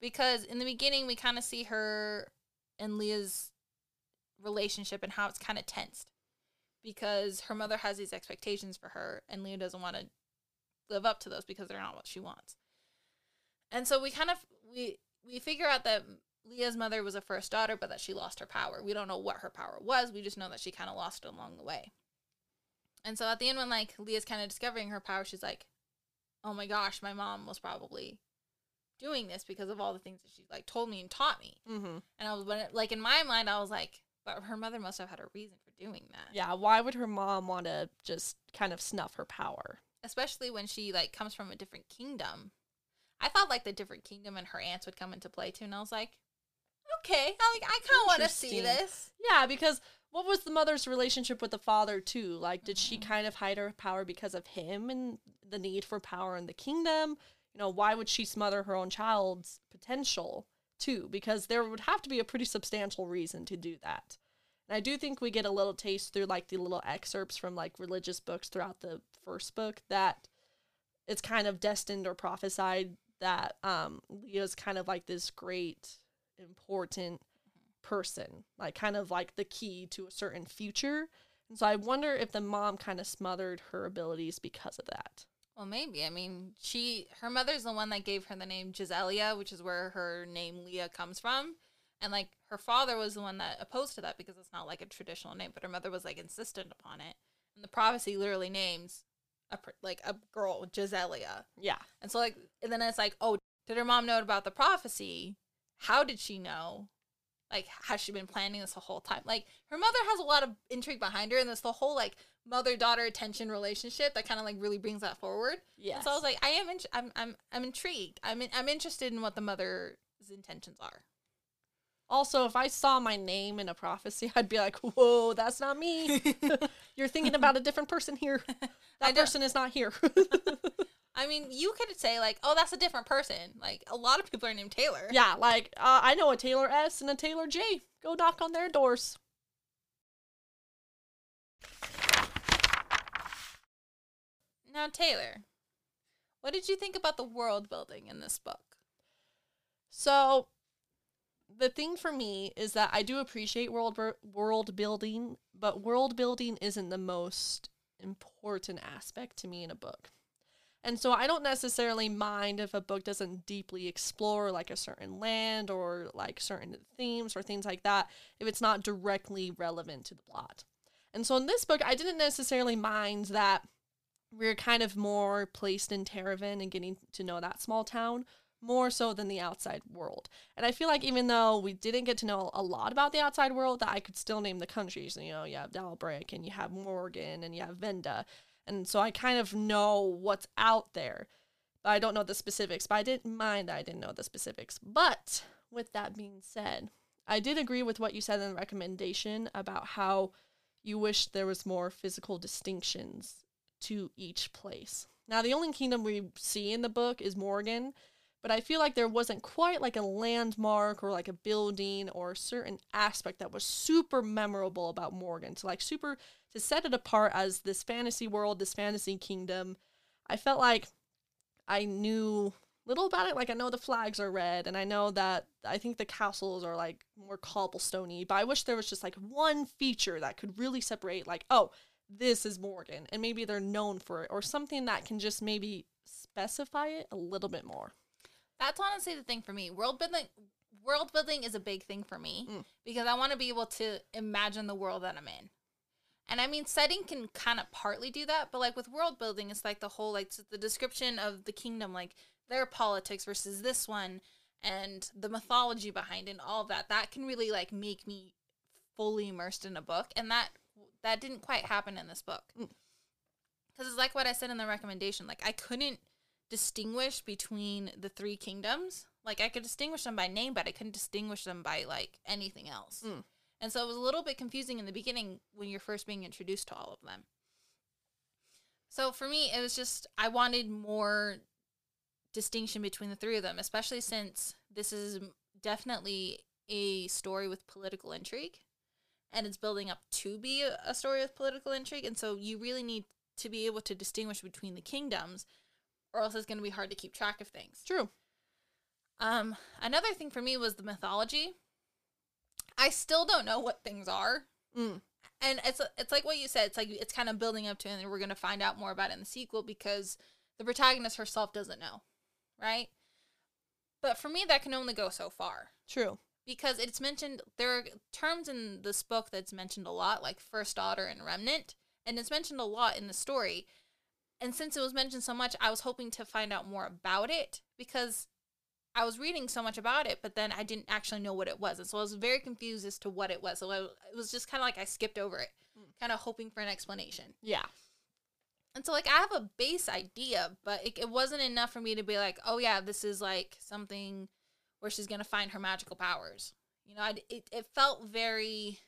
because in the beginning we kind of see her and Lia's relationship and how it's kind of tensed, because her mother has these expectations for her, and Lia doesn't want to live up to those because they're not what she wants. And so we kind of we we figure out that Lia's mother was a first daughter, but that she lost her power. We don't know what her power was. We just know that she kind of lost it along the way. And so at the end, when like Lia's kind of discovering her power, she's like, "Oh my gosh, my mom was probably doing this because of all the things that she like told me and taught me." mm-hmm. And I was when it, like in my mind, I was like, "But her mother must have had a reason for doing that." Yeah, why would her mom want to just kind of snuff her power? especially when she like comes from a different kingdom. I thought like the different kingdom and her aunts would come into play too, and I was like, "Okay, I like I kind of want to see this." Yeah, because what was the mother's relationship with the father too? Like, did she Mhm. kind of hide her power because of him and the need for power in the kingdom? You know, why would she smother her own child's potential too? Because there would have to be a pretty substantial reason to do that. And I do think we get a little taste through like the little excerpts from like religious books throughout the first book that it's kind of destined or prophesied that um Lia's kind of like this great important person, like kind of like the key to a certain future. And so I wonder if the mom kind of smothered her abilities because of that. Well, maybe. I mean, she her mother's the one that gave her the name Jezelia, which is where her name Lia comes from. And like her father was the one that opposed to that because it's not like a traditional name, but her mother was like insistent upon it. And the prophecy literally names a like a girl, Jezelia. Yeah. And so like and then it's like, oh, did her mom know about the prophecy? How did she know? Like has she been planning this the whole time? Like her mother has a lot of intrigue behind her and this the whole like mother daughter attention relationship that kind of like really brings that forward. Yeah. So I was like, I am, in- I'm, I'm, I'm intrigued. I'm, in- I'm interested in what the mother's intentions are. Also, if I saw my name in a prophecy, I'd be like, "Whoa, that's not me. You're thinking about a different person here. That person is not here." I mean, you could say like, oh, that's a different person. Like a lot of people are named Taylor. yeah, like uh, I know a Taylor S and a Taylor J. Go knock on their doors. Now, Taylor, what did you think about the world building in this book? So, the thing for me is that I do appreciate world world building, but world building isn't the most important aspect to me in a book. And so I don't necessarily mind if a book doesn't deeply explore like a certain land or like certain themes or things like that if it's not directly relevant to the plot. And so in this book, I didn't necessarily mind that we're kind of more placed in Terravin and getting to know that small town more so than the outside world. And I feel like even though we didn't get to know a lot about the outside world, that I could still name the countries. You know, you have Dalbreck and you have Morrighan and you have Venda. And so I kind of know what's out there. But I don't know the specifics. But I didn't mind that I didn't know the specifics. But with that being said, I did agree with what you said in the recommendation about how you wish there was more physical distinctions to each place. Now, the only kingdom we see in the book is Morrighan, but I feel like there wasn't quite like a landmark or like a building or a certain aspect that was super memorable about Morrighan. To like super to set it apart as this fantasy world, this fantasy kingdom. I felt like I knew little about it. Like I know the flags are red, and I know that I think the castles are like more cobblestoney. But I wish there was just like one feature that could really separate. Like, oh, this is Morrighan, and maybe they're known for it, or something that can just maybe specify it a little bit more. That's honestly the thing for me. World building, world building is a big thing for me Mm. because I want to be able to imagine the world that I'm in. And I mean, setting can kind of partly do that, but like with world building, it's like the whole like the description of the kingdom, like their politics versus this one, and the mythology behind it, and all that. That can really like make me fully immersed in a book, and that that didn't quite happen in this book. Mm. Because it's like what I said in the recommendation. Like I couldn't distinguish between the three kingdoms. Like I could distinguish them by name, but I couldn't distinguish them by like anything else. Mm. And so it was a little bit confusing in the beginning when you're first being introduced to all of them. So for me, it was just I wanted more distinction between the three of them, especially since this is definitely a story with political intrigue and it's building up to be a, a story with political intrigue. And so you really need to be able to distinguish between the kingdoms or else it's going to be hard to keep track of things. True. Um, another thing for me was the mythology. I still don't know what things are, Mm. and it's it's like what you said. It's like it's kind of building up to, and we're gonna find out more about it in the sequel because the protagonist herself doesn't know, right? But for me, that can only go so far True. because it's mentioned there are terms in this book that's mentioned a lot, like first daughter and remnant, and it's mentioned a lot in the story. And since it was mentioned so much, I was hoping to find out more about it because I was reading so much about it, but then I didn't actually know what it was, and so I was very confused as to what it was. So I, it was just kind of like I skipped over it, mm. kind of hoping for an explanation. Yeah. And so, like, I have a base idea, but it, it wasn't enough for me to be like, oh, yeah, this is like something where she's going to find her magical powers. You know, I, it, it felt very,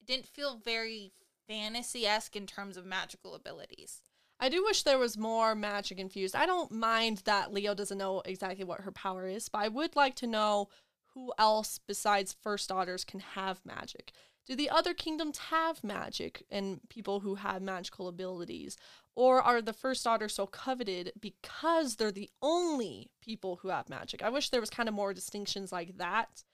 it didn't feel very fantasy esque in terms of magical abilities. I do wish there was more magic infused. I don't mind that Leo doesn't know exactly what her power is, but I would like to know who else besides first daughters can have magic. Do the other kingdoms have magic and people who have magical abilities? Or are the first daughters so coveted because they're the only people who have magic? I wish there was kind of more distinctions like that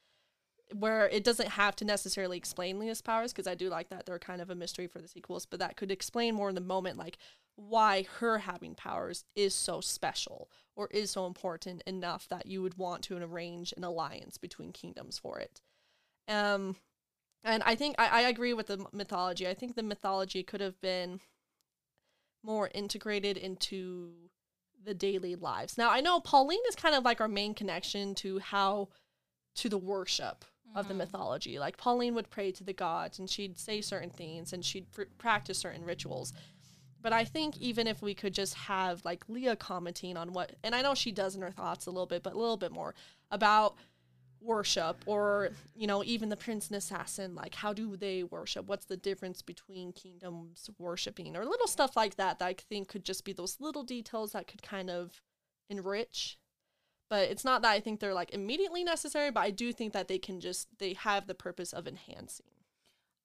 where it doesn't have to necessarily explain Lia's powers because I do like that they're kind of a mystery for the sequels, but that could explain more in the moment, like why her having powers is so special or is so important enough that you would want to arrange an alliance between kingdoms for it. Um, and I think I, I agree with the mythology. I think the mythology could have been more integrated into the daily lives. Now I know Pauline is kind of like our main connection to how to the worship of the Mhm. mythology. Like Pauline would pray to the gods and she'd say certain things and she'd pr- practice certain rituals. But I think even if we could just have like Lia commenting on what, and I know she does in her thoughts a little bit, but a little bit more about worship or, you know, even the prince and assassin, like how do they worship? What's the difference between kingdoms worshiping or little stuff like that that I think could just be those little details that could kind of enrich but it's not that I think they're like immediately necessary, but I do think that they can just they have the purpose of enhancing.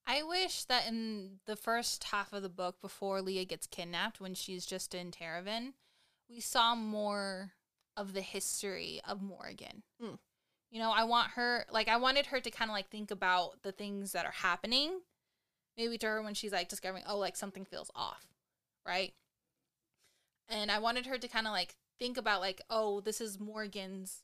I wish that in the first half of the book, before Lia gets kidnapped, when she's just in Terravin, we saw more of the history of Morrighan. Hmm. You know, I want her, like, I wanted her to kind of like think about the things that are happening, maybe to her when she's like discovering, oh, like something feels off, right? And I wanted her to kind of like think about, like, oh, this is Morrighan's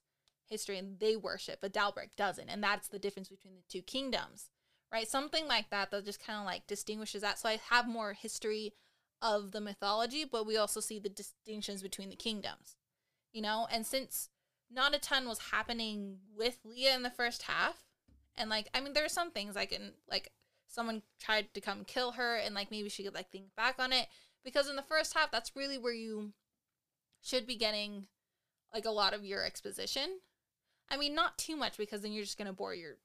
history and they worship, but Dalbreck doesn't. And that's the difference between the two kingdoms right? Something like that that just kind of like distinguishes that. So I have more history of the mythology, but we also see the distinctions between the kingdoms, you know? And since not a ton was happening with Lia in the first half, and like, I mean, there are some things like in like someone tried to come kill her, and like maybe she could like think back on it because in the first half, that's really where you should be getting like a lot of your exposition. I mean, not too much because then you're just gonna bore your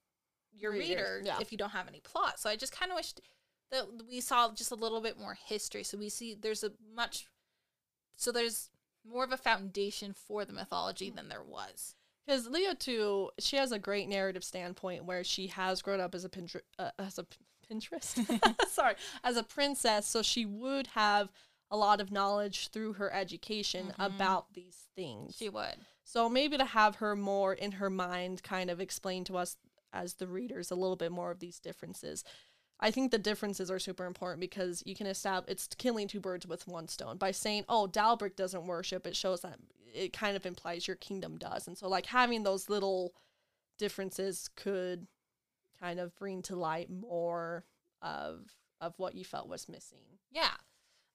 your Reader, reader yeah. if you don't have any plot. So I just kind of wished that we saw just a little bit more history. So we see there's a much so there's more of a foundation for the mythology than there was. Because Lia too, she has a great narrative standpoint where she has grown up as a Pinterest, uh, as a Pinterest, sorry, as a princess, so she would have a lot of knowledge through her education Mhm. about these things. She would. So maybe to have her more in her mind kind of explain to us as the readers a little bit more of these differences. I think the differences are super important because you can establish it's killing two birds with one stone. By saying, oh, Dalbreck doesn't worship, it shows that it kind of implies your kingdom does. And so like having those little differences could kind of bring to light more of of what you felt was missing. Yeah.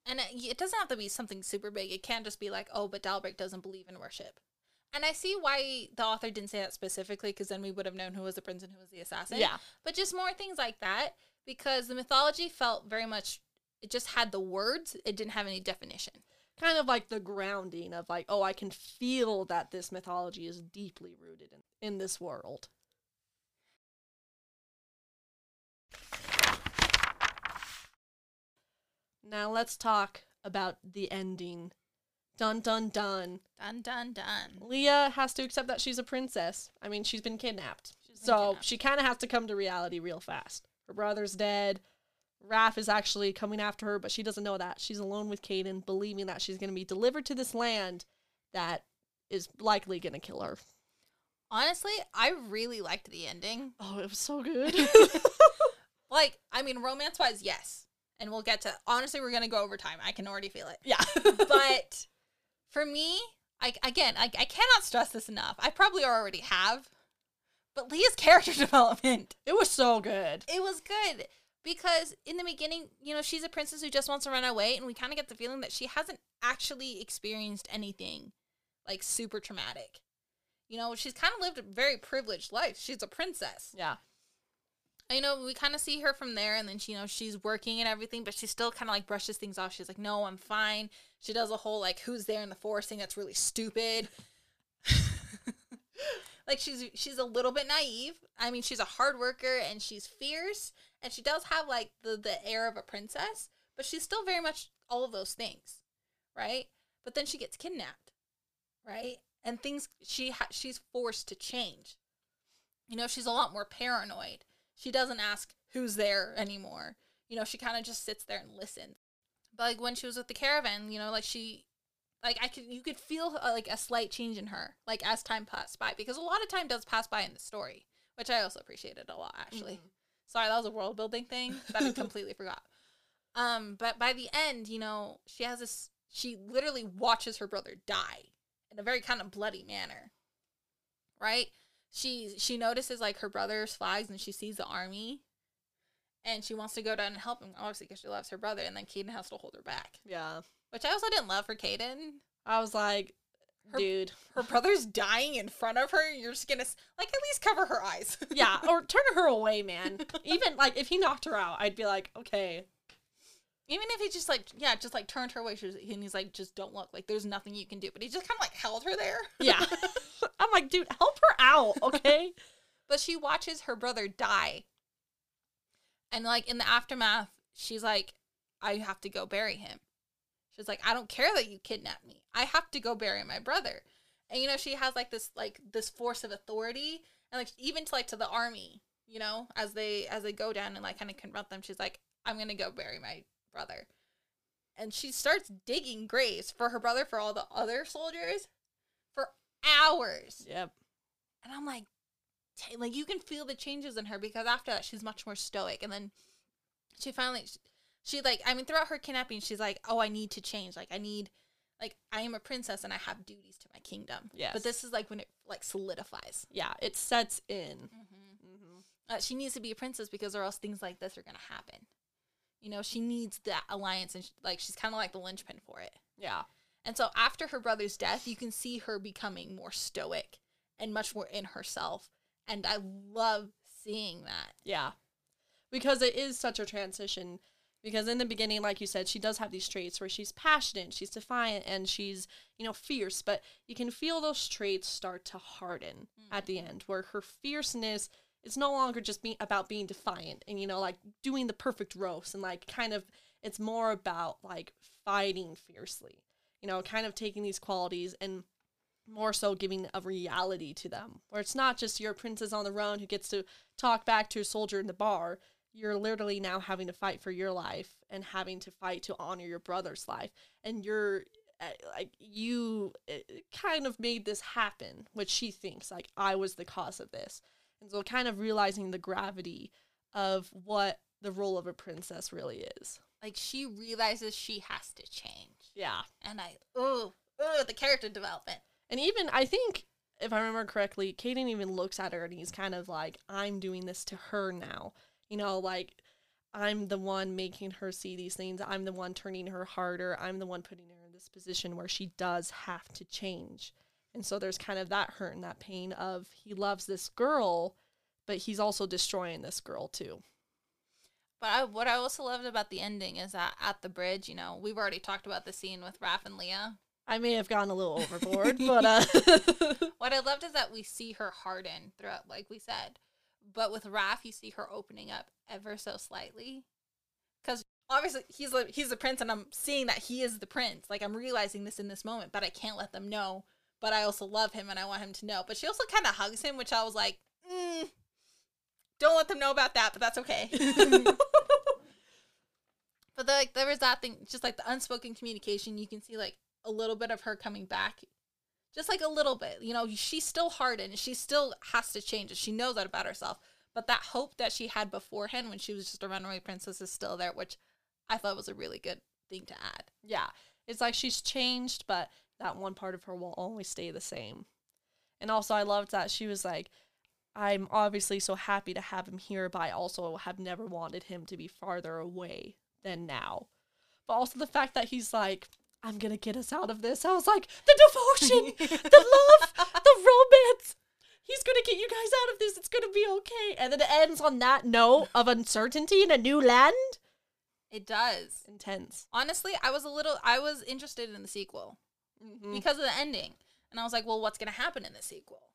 And it, it doesn't have to be something super big. It can't just be like, oh, but Dalbreck doesn't believe in worship. And I see why the author didn't say that specifically, because then we would have known who was the prince and who was the assassin. Yeah. But just more things like that, because the mythology felt very much, it just had the words, it didn't have any definition. kind of like the grounding of like oh i can feel that this mythology is deeply rooted in, in this world now let's talk about the ending dun dun dun Dun, dun, dun. Lia has to accept that she's a princess i mean she's been kidnapped She's been so kidnapped. she kind of has to come to reality real fast her brother's dead Rafe is actually coming after her, but she doesn't know that. She's alone with Kaden, believing that she's going to be delivered to this land that is likely going to kill her. Honestly, I really liked the ending. Oh, it was so good. Like, I mean, romance wise, yes. And we'll get to, honestly, we're going to go over time. I can already feel it. yeah. but for me, I again, I, I cannot stress this enough. I probably already have, but Lia's character development, it was so good. it was good because in the beginning, you know, she's a princess who just wants to run away, and we kind of get the feeling that she hasn't actually experienced anything like super traumatic. You know, she's kind of lived a very privileged life. She's a princess. Yeah. You know, we kind of see her from there, and then she, you know, she's working and everything, but she still kind of like brushes things off. She's like, "No, I'm fine." She does a whole like, "Who's there in the forest?" thing that's really stupid. like she's she's a little bit naive. I mean, she's a hard worker and she's fierce, and she does have like the the air of a princess, but she's still very much all of those things, right? But then she gets kidnapped, right? And things she ha- she's forced to change. You know, she's a lot more paranoid. She doesn't ask who's there anymore. You know, she kind of just sits there and listens. But like when she was with the caravan, you know, like she, like I could, you could feel uh, like a slight change in her, like as time passed by, because a lot of time does pass by in the story, which I also appreciated a lot actually. Mhm. Sorry, that was a world building thing that I completely forgot. Um, but by the end, you know, she has this. She literally watches her brother die in a very kind of bloody manner, right? She she notices like her brother's flags and she sees the army, and she wants to go down and help him obviously because she loves her brother. And then Kaden has to hold her back, Yeah. which I also didn't love for Kaden. I was like, Her- dude. Her brother's dying in front of her. You're just gonna like at least cover her eyes. Yeah, or turn her away, man. Even like if he knocked her out, I'd be like, okay. Even if he just like yeah, just like turned her away, she's, and he's like, just don't look. Like there's nothing you can do. But he just kind of like held her there. Yeah. I'm like, dude, help her out, okay? but she watches her brother die. And like in the aftermath, she's like, I have to go bury him. She's like, I don't care that you kidnapped me. I have to go bury my brother. And you know, she has like this like this force of authority and like even to like to the army, you know, as they as they go down and like kind of confront them, she's like, I'm gonna go bury my brother. And she starts digging graves for her brother for all the other soldiers for hours. Yep. And I'm like, like you can feel the changes in her because after that she's much more stoic. And then she finally, she, she like, I mean, throughout her kidnapping, she's like, oh, I need to change. Like I need, like I am a princess and I have duties to my kingdom. Yeah. But this is like when it like solidifies. Yeah, it sets in. Mm-hmm. Mm-hmm. Uh, she needs to be a princess because or else things like this are gonna happen. You know, she needs that alliance and she, like she's kind of like the linchpin for it. Yeah. And so after her brother's death, you can see her becoming more stoic and much more in herself. And I love seeing that. Yeah. Because it is such a transition. Because in the beginning, like you said, she does have these traits where she's passionate, she's defiant, and she's, you know, fierce. But you can feel those traits start to harden at mm. the end, where her fierceness is no longer just being about being defiant and, you know, like doing the perfect roast and like kind of it's more about like fighting fiercely. You know, kind of taking these qualities and more so giving a reality to them where it's not just your princess on the run who gets to talk back to a soldier in the bar you're literally now having to fight for your life and having to fight to honor your brother's life and you're uh, like you uh, kind of made this happen which she thinks like i was the cause of this and so kind of realizing the gravity of what the role of a princess really is Like she realizes she has to change. yeah And I, oh, oh, the character development. And even I think if I remember correctly, Kaden even looks at her and he's kind of like, I'm doing this to her now. You know, like I'm the one making her see these things. I'm the one turning her harder. I'm the one putting her in this position where she does have to change. And so there's kind of that hurt and that pain of he loves this girl, but he's also destroying this girl too. But I, what I also loved about the ending is that at the bridge, you know, we've already talked about the scene with Rafe and Lia. I may have gone a little overboard, but uh What I loved is that we see her harden throughout, like we said. But with Rafe, you see her opening up ever so slightly. Because obviously he's he's the prince, and I'm seeing that he is the prince. Like I'm realizing this in this moment, but I can't let them know. But I also love him, and I want him to know. But she also kind of hugs him, which I was like, mm, don't let them know about that. But that's okay. but the, like there was that thing, just like the unspoken communication. You can see like a little bit of her coming back just like a little bit. You know, she's still hardened. She still has to change it. She knows that about herself. But that hope that she had beforehand when she was just a runaway princess is still there, which I thought was a really good thing to add. Yeah. It's like she's changed, but that one part of her will always stay the same. And also, I loved that she was like, I'm obviously so happy to have him here, but I also have never wanted him to be farther away than now. But also the fact that he's like, I'm gonna get us out of this. I was like, the devotion, the love, the romance. He's gonna get you guys out of this. It's gonna be okay. And then it ends on that note of uncertainty in a new land. It does. Intense. Honestly, I was a little I was interested in the sequel Mm-hmm. because of the ending. And I was like, well, what's going to happen in the sequel?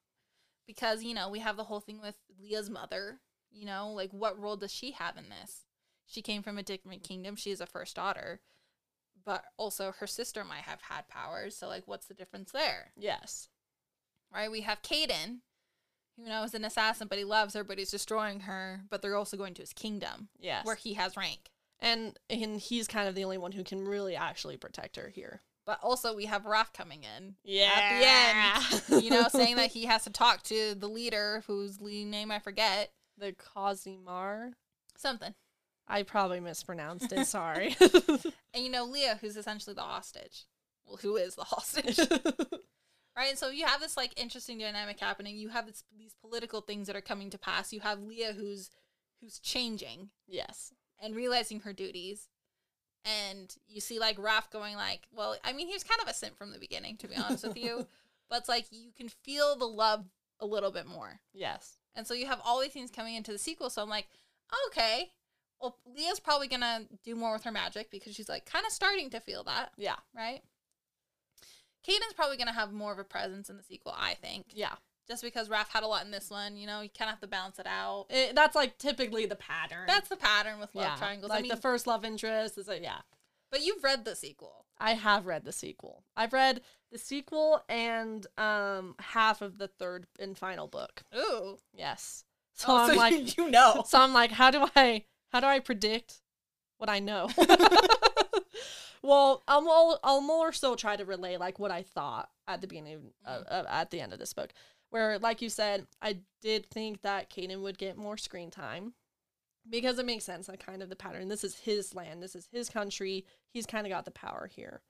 Because, you know, we have the whole thing with Lia's mother, you know, like what role does she have in this? She came from a different kingdom. She is a first daughter. But also her sister might have had powers, so like what's the difference there? Yes. right? We have Kaden, who now is an assassin, but he loves her, but he's destroying her. But they're also going to his kingdom, Yes. where he has rank. and and he's kind of the only one who can really actually protect her here. But also we have Rafe coming in Yeah. at the end, you know, saying that he has to talk to the leader, whose name I forget, the Kazimar. something. I probably mispronounced it. Sorry. And you know, Lia, who's essentially the hostage. Well, who is the hostage? right? And so you have this like interesting dynamic happening. You have this, these political things that are coming to pass. You have Lia who's who's changing Yes. and realizing her duties. And you see like Rafe going like, well, I mean, he was kind of a simp from the beginning, to be honest with you. But it's like you can feel the love a little bit more. Yes. And so you have all these things coming into the sequel. So I'm like, okay, well, Lia's probably gonna do more with her magic because she's like kind of starting to feel that, Yeah. right? Kaden's probably gonna have more of a presence in the sequel, I think. Yeah. Just because Rafe had a lot in this one, you know, you kind of have to balance it out. It, that's like typically the pattern. That's the pattern with love yeah. triangles. Like I mean, the first love interest is a, yeah. but you've read the sequel. I have read the sequel. I've read the sequel and um half of the third and final book. Ooh. Yes. So Oh, I'm like you know. so I'm like how do I how do I predict what I know? well, I'll more, I'll more so try to relay like what I thought at the beginning of, of, at the end of this book. Where like you said, I did think that Kaden would get more screen time because it makes sense. Like kind of the pattern. This is his land. This is his country. He's kind of got the power here.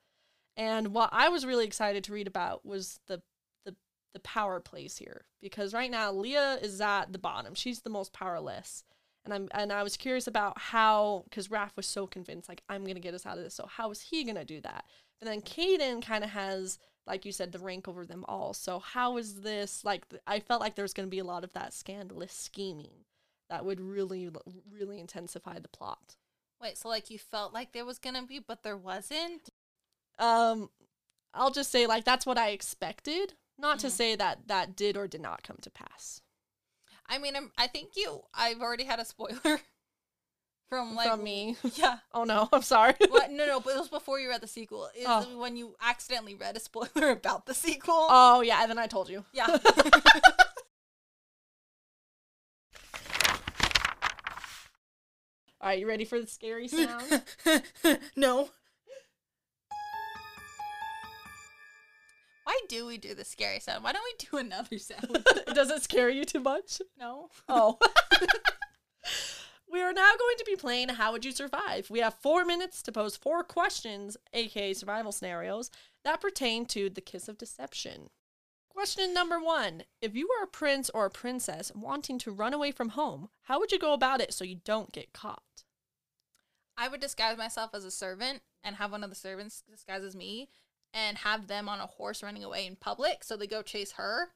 And what I was really excited to read about was the the the power plays here because right now Lia is at the bottom. She's the most powerless. And I'm and I was curious about how because Rafe was so convinced like I'm gonna get us out of this. So how is he gonna do that? And then Kaden kind of has like you said the rank over them all. So how is this like? th- I felt like there was gonna be a lot of that scandalous scheming that would really really intensify the plot. Wait, so like you felt like there was gonna be, but there wasn't. um i'll just say like that's what i expected not to Mhm. say that that did or did not come to pass I mean, I'm, I think you. I've already had a spoiler from like from me Yeah. oh no i'm sorry What? No, no, but it was before you read the sequel. Is Oh. when you accidentally read a spoiler about the sequel. oh yeah and then i told you yeah. all right you ready for the scary sound no. Why do we do the scary sound? Why don't we do another sound? does it scare you too much no. oh we are now going to be playing how would you survive we have four minutes to pose four questions aka survival scenarios that pertain to the kiss of deception Question number one. If you were a prince or a princess wanting to run away from home, how would you go about it so you don't get caught? I would disguise myself as a servant and have one of the servants disguise as me and have them on a horse running away in public so they go chase her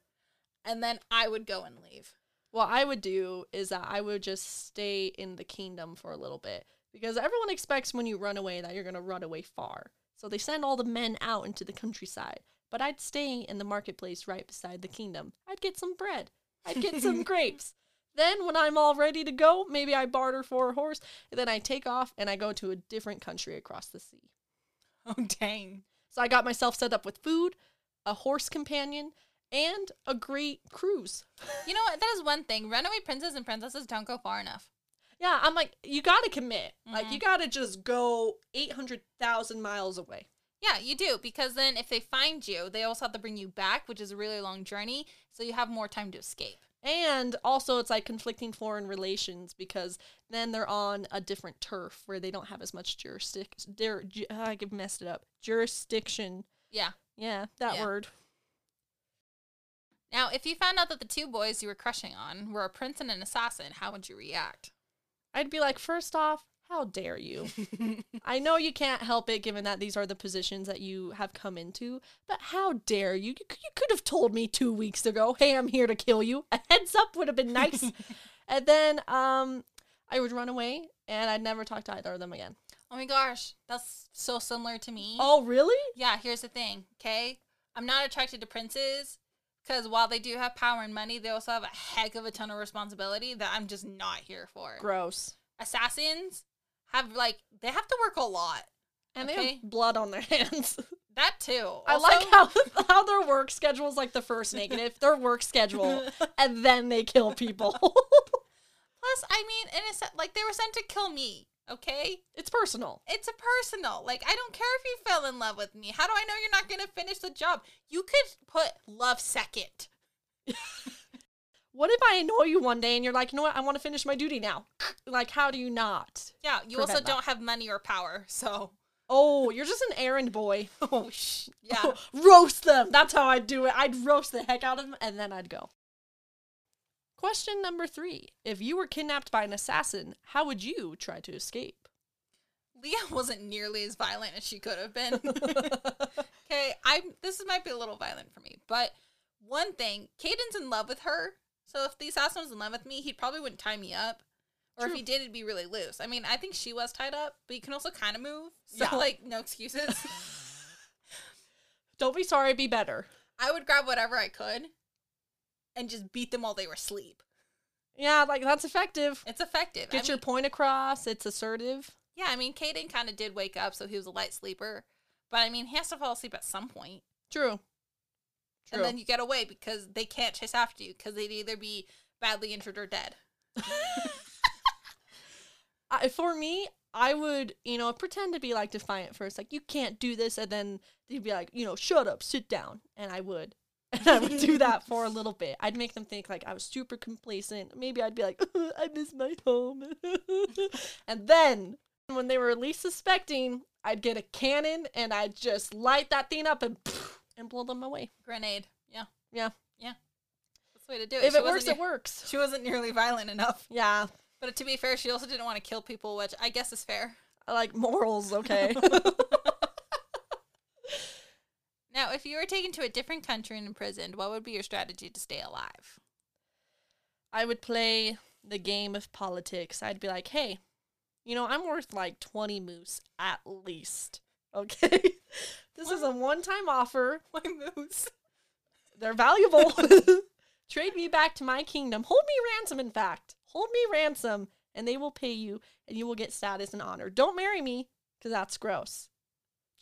and then I would go and leave. What I would do is that I would just stay in the kingdom for a little bit because everyone expects when you run away that you're going to run away far. So they send all the men out into the countryside. But I'd stay in the marketplace right beside the kingdom. I'd get some bread. I'd get some grapes. Then, when I'm all ready to go, maybe I barter for a horse, and then I take off and I go to a different country across the sea. Oh dang. So I got myself set up with food, a horse companion, and a great cruise. You know what? That is one thing. Runaway princes and princesses don't go far enough. Yeah, I'm like, you gotta commit. Like, Mhm. you gotta just go 800,000 miles away. Yeah, you do because then if they find you, they also have to bring you back, which is a really long journey. So you have more time to escape. And also, it's like conflicting foreign relations because then they're on a different turf where they don't have as much jurisdiction. Jur- ju- I messed it up. Jurisdiction. Yeah. Yeah, that Yeah. word. Now, if you found out that the two boys you were crushing on were a prince and an assassin, how would you react? I'd be like, first off, how dare you? I know you can't help it given that these are the positions that you have come into, but how dare you? You, you could have told me two weeks ago, hey, I'm here to kill you. A heads up would have been nice. and then um, I would run away and I'd never talk to either of them again. Oh my gosh, that's so similar to me. Oh, really? Yeah, here's the thing, okay? I'm not attracted to princes because while they do have power and money, they also have a heck of a ton of responsibility that I'm just not here for. Gross. Assassins have, like, they have to work a lot. And they have blood on their hands. That too. I like how how their work schedule is like the first negative, their work schedule, and then they kill people. Plus, I mean, in a se- like, they were sent to kill me, okay? it's personal. It's a personal. Like, I don't care if you fell in love with me. How do I know you're not going to finish the job? You could put love second. What if I annoy you one day and you're like, you know what, I want to finish my duty now? Like, how do you not? Yeah, you also that. don't have money or power, so Oh, you're just an errand boy. Oh, sh- yeah. roast them. That's how I'd do it. I'd roast the heck out of them and then I'd go. Question number three. If you were kidnapped by an assassin, how would you try to escape? Lia wasn't nearly as violent as she could have been. okay, I this might be a little violent for me, but one thing, Kaden's in love with her. So if the assassin was in love with me, he probably wouldn't tie me up. Or True. if he did, it'd be really loose. I mean, I think she was tied up, but you can also kind of move. So Yeah. like, no excuses. Don't be sorry, be better. I would grab whatever I could and just beat them while they were asleep. Yeah, like that's effective. It's effective. Get I your mean, point across. It's assertive. yeah, I mean, Kaden kind of did wake up, so he was a light sleeper. But I mean, he has to fall asleep at some point. True. True. And then you get away because they can't chase after you because they'd either be badly injured or dead. I, for me, I would, you know, pretend to be like defiant first, like you can't do this, and then they'd be like, you know, shut up, sit down, and I would, and I would do that for a little bit. I'd make them think like I was super complacent. Maybe I'd be like, I miss my home, and then when they were least suspecting, I'd get a cannon and I'd just light that thing up and and blow them away. Grenade. Yeah. Yeah, Yeah. That's the way to do it. if She it works, it works. She wasn't nearly violent enough. Yeah, But to be fair, she also didn't want to kill people, which I guess is fair. I like morals. Okay. Now, if you were taken to a different country and imprisoned, what would be your strategy to stay alive? I would play the game of politics. I'd be like, hey, you know, I'm worth like 20 moose at least. Okay. this is a one time offer. My moose. They're valuable. Trade me back to my kingdom. Hold me ransom, in fact. Hold me ransom, and they will pay you, and you will get status and honor. Don't marry me, because that's gross.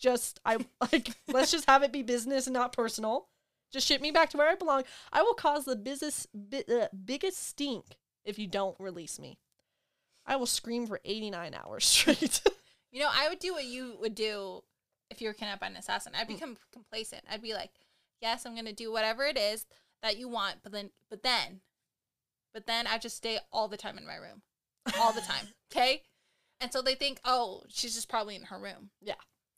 Just, I like, let's just have it be business and not personal. Just ship me back to where I belong. I will cause the business, bi- uh, biggest stink if you don't release me. I will scream for 89 hours straight. You know, I would do what you would do if you were kidnapped by an assassin. I'd become complacent. I'd be like, "Yes, I'm gonna do whatever it is that you want," but then, but then, but then I just stay all the time in my room, all the time. Okay, and so they think, "Oh, she's just probably in her room." yeah.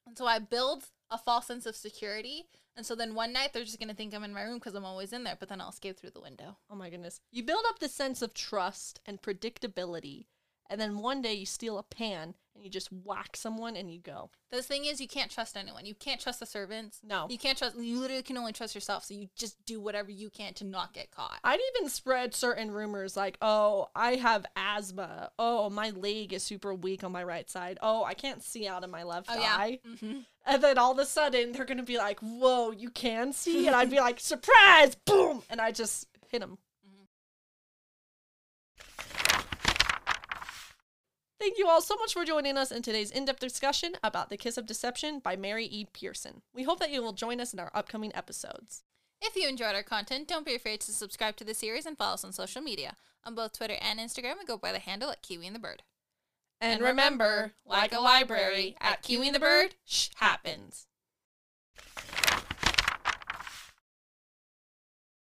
And so I build a false sense of security. And so then one night they're just gonna think I'm in my room because I'm always in there, but then I'll escape through the window. Oh my goodness. You build up this sense of trust and predictability, and then one day you steal a pan and you just whack someone and you go. The thing is, you can't trust anyone. You can't trust the servants. No. You can't trust. You literally can only trust yourself. So you just do whatever you can to not get caught. I'd even spread certain rumors like, oh, I have asthma. Oh, my leg is super weak on my right side. Oh, I can't see out of my left Oh yeah. eye. hmm And then all of a sudden they're going to be like, whoa, you can see? And I'd be like, surprise, boom. And I just hit them. Thank you all so much for joining us in today's in depth discussion about The Kiss of Deception by Mary E. Pearson. We hope that you will join us in our upcoming episodes. If you enjoyed our content, don't be afraid to subscribe to the series and follow us on social media. On both Twitter and Instagram, we go by the handle at Kiwi and the Bird. And remember, like a library, at Kiwi and the Bird, shh happens.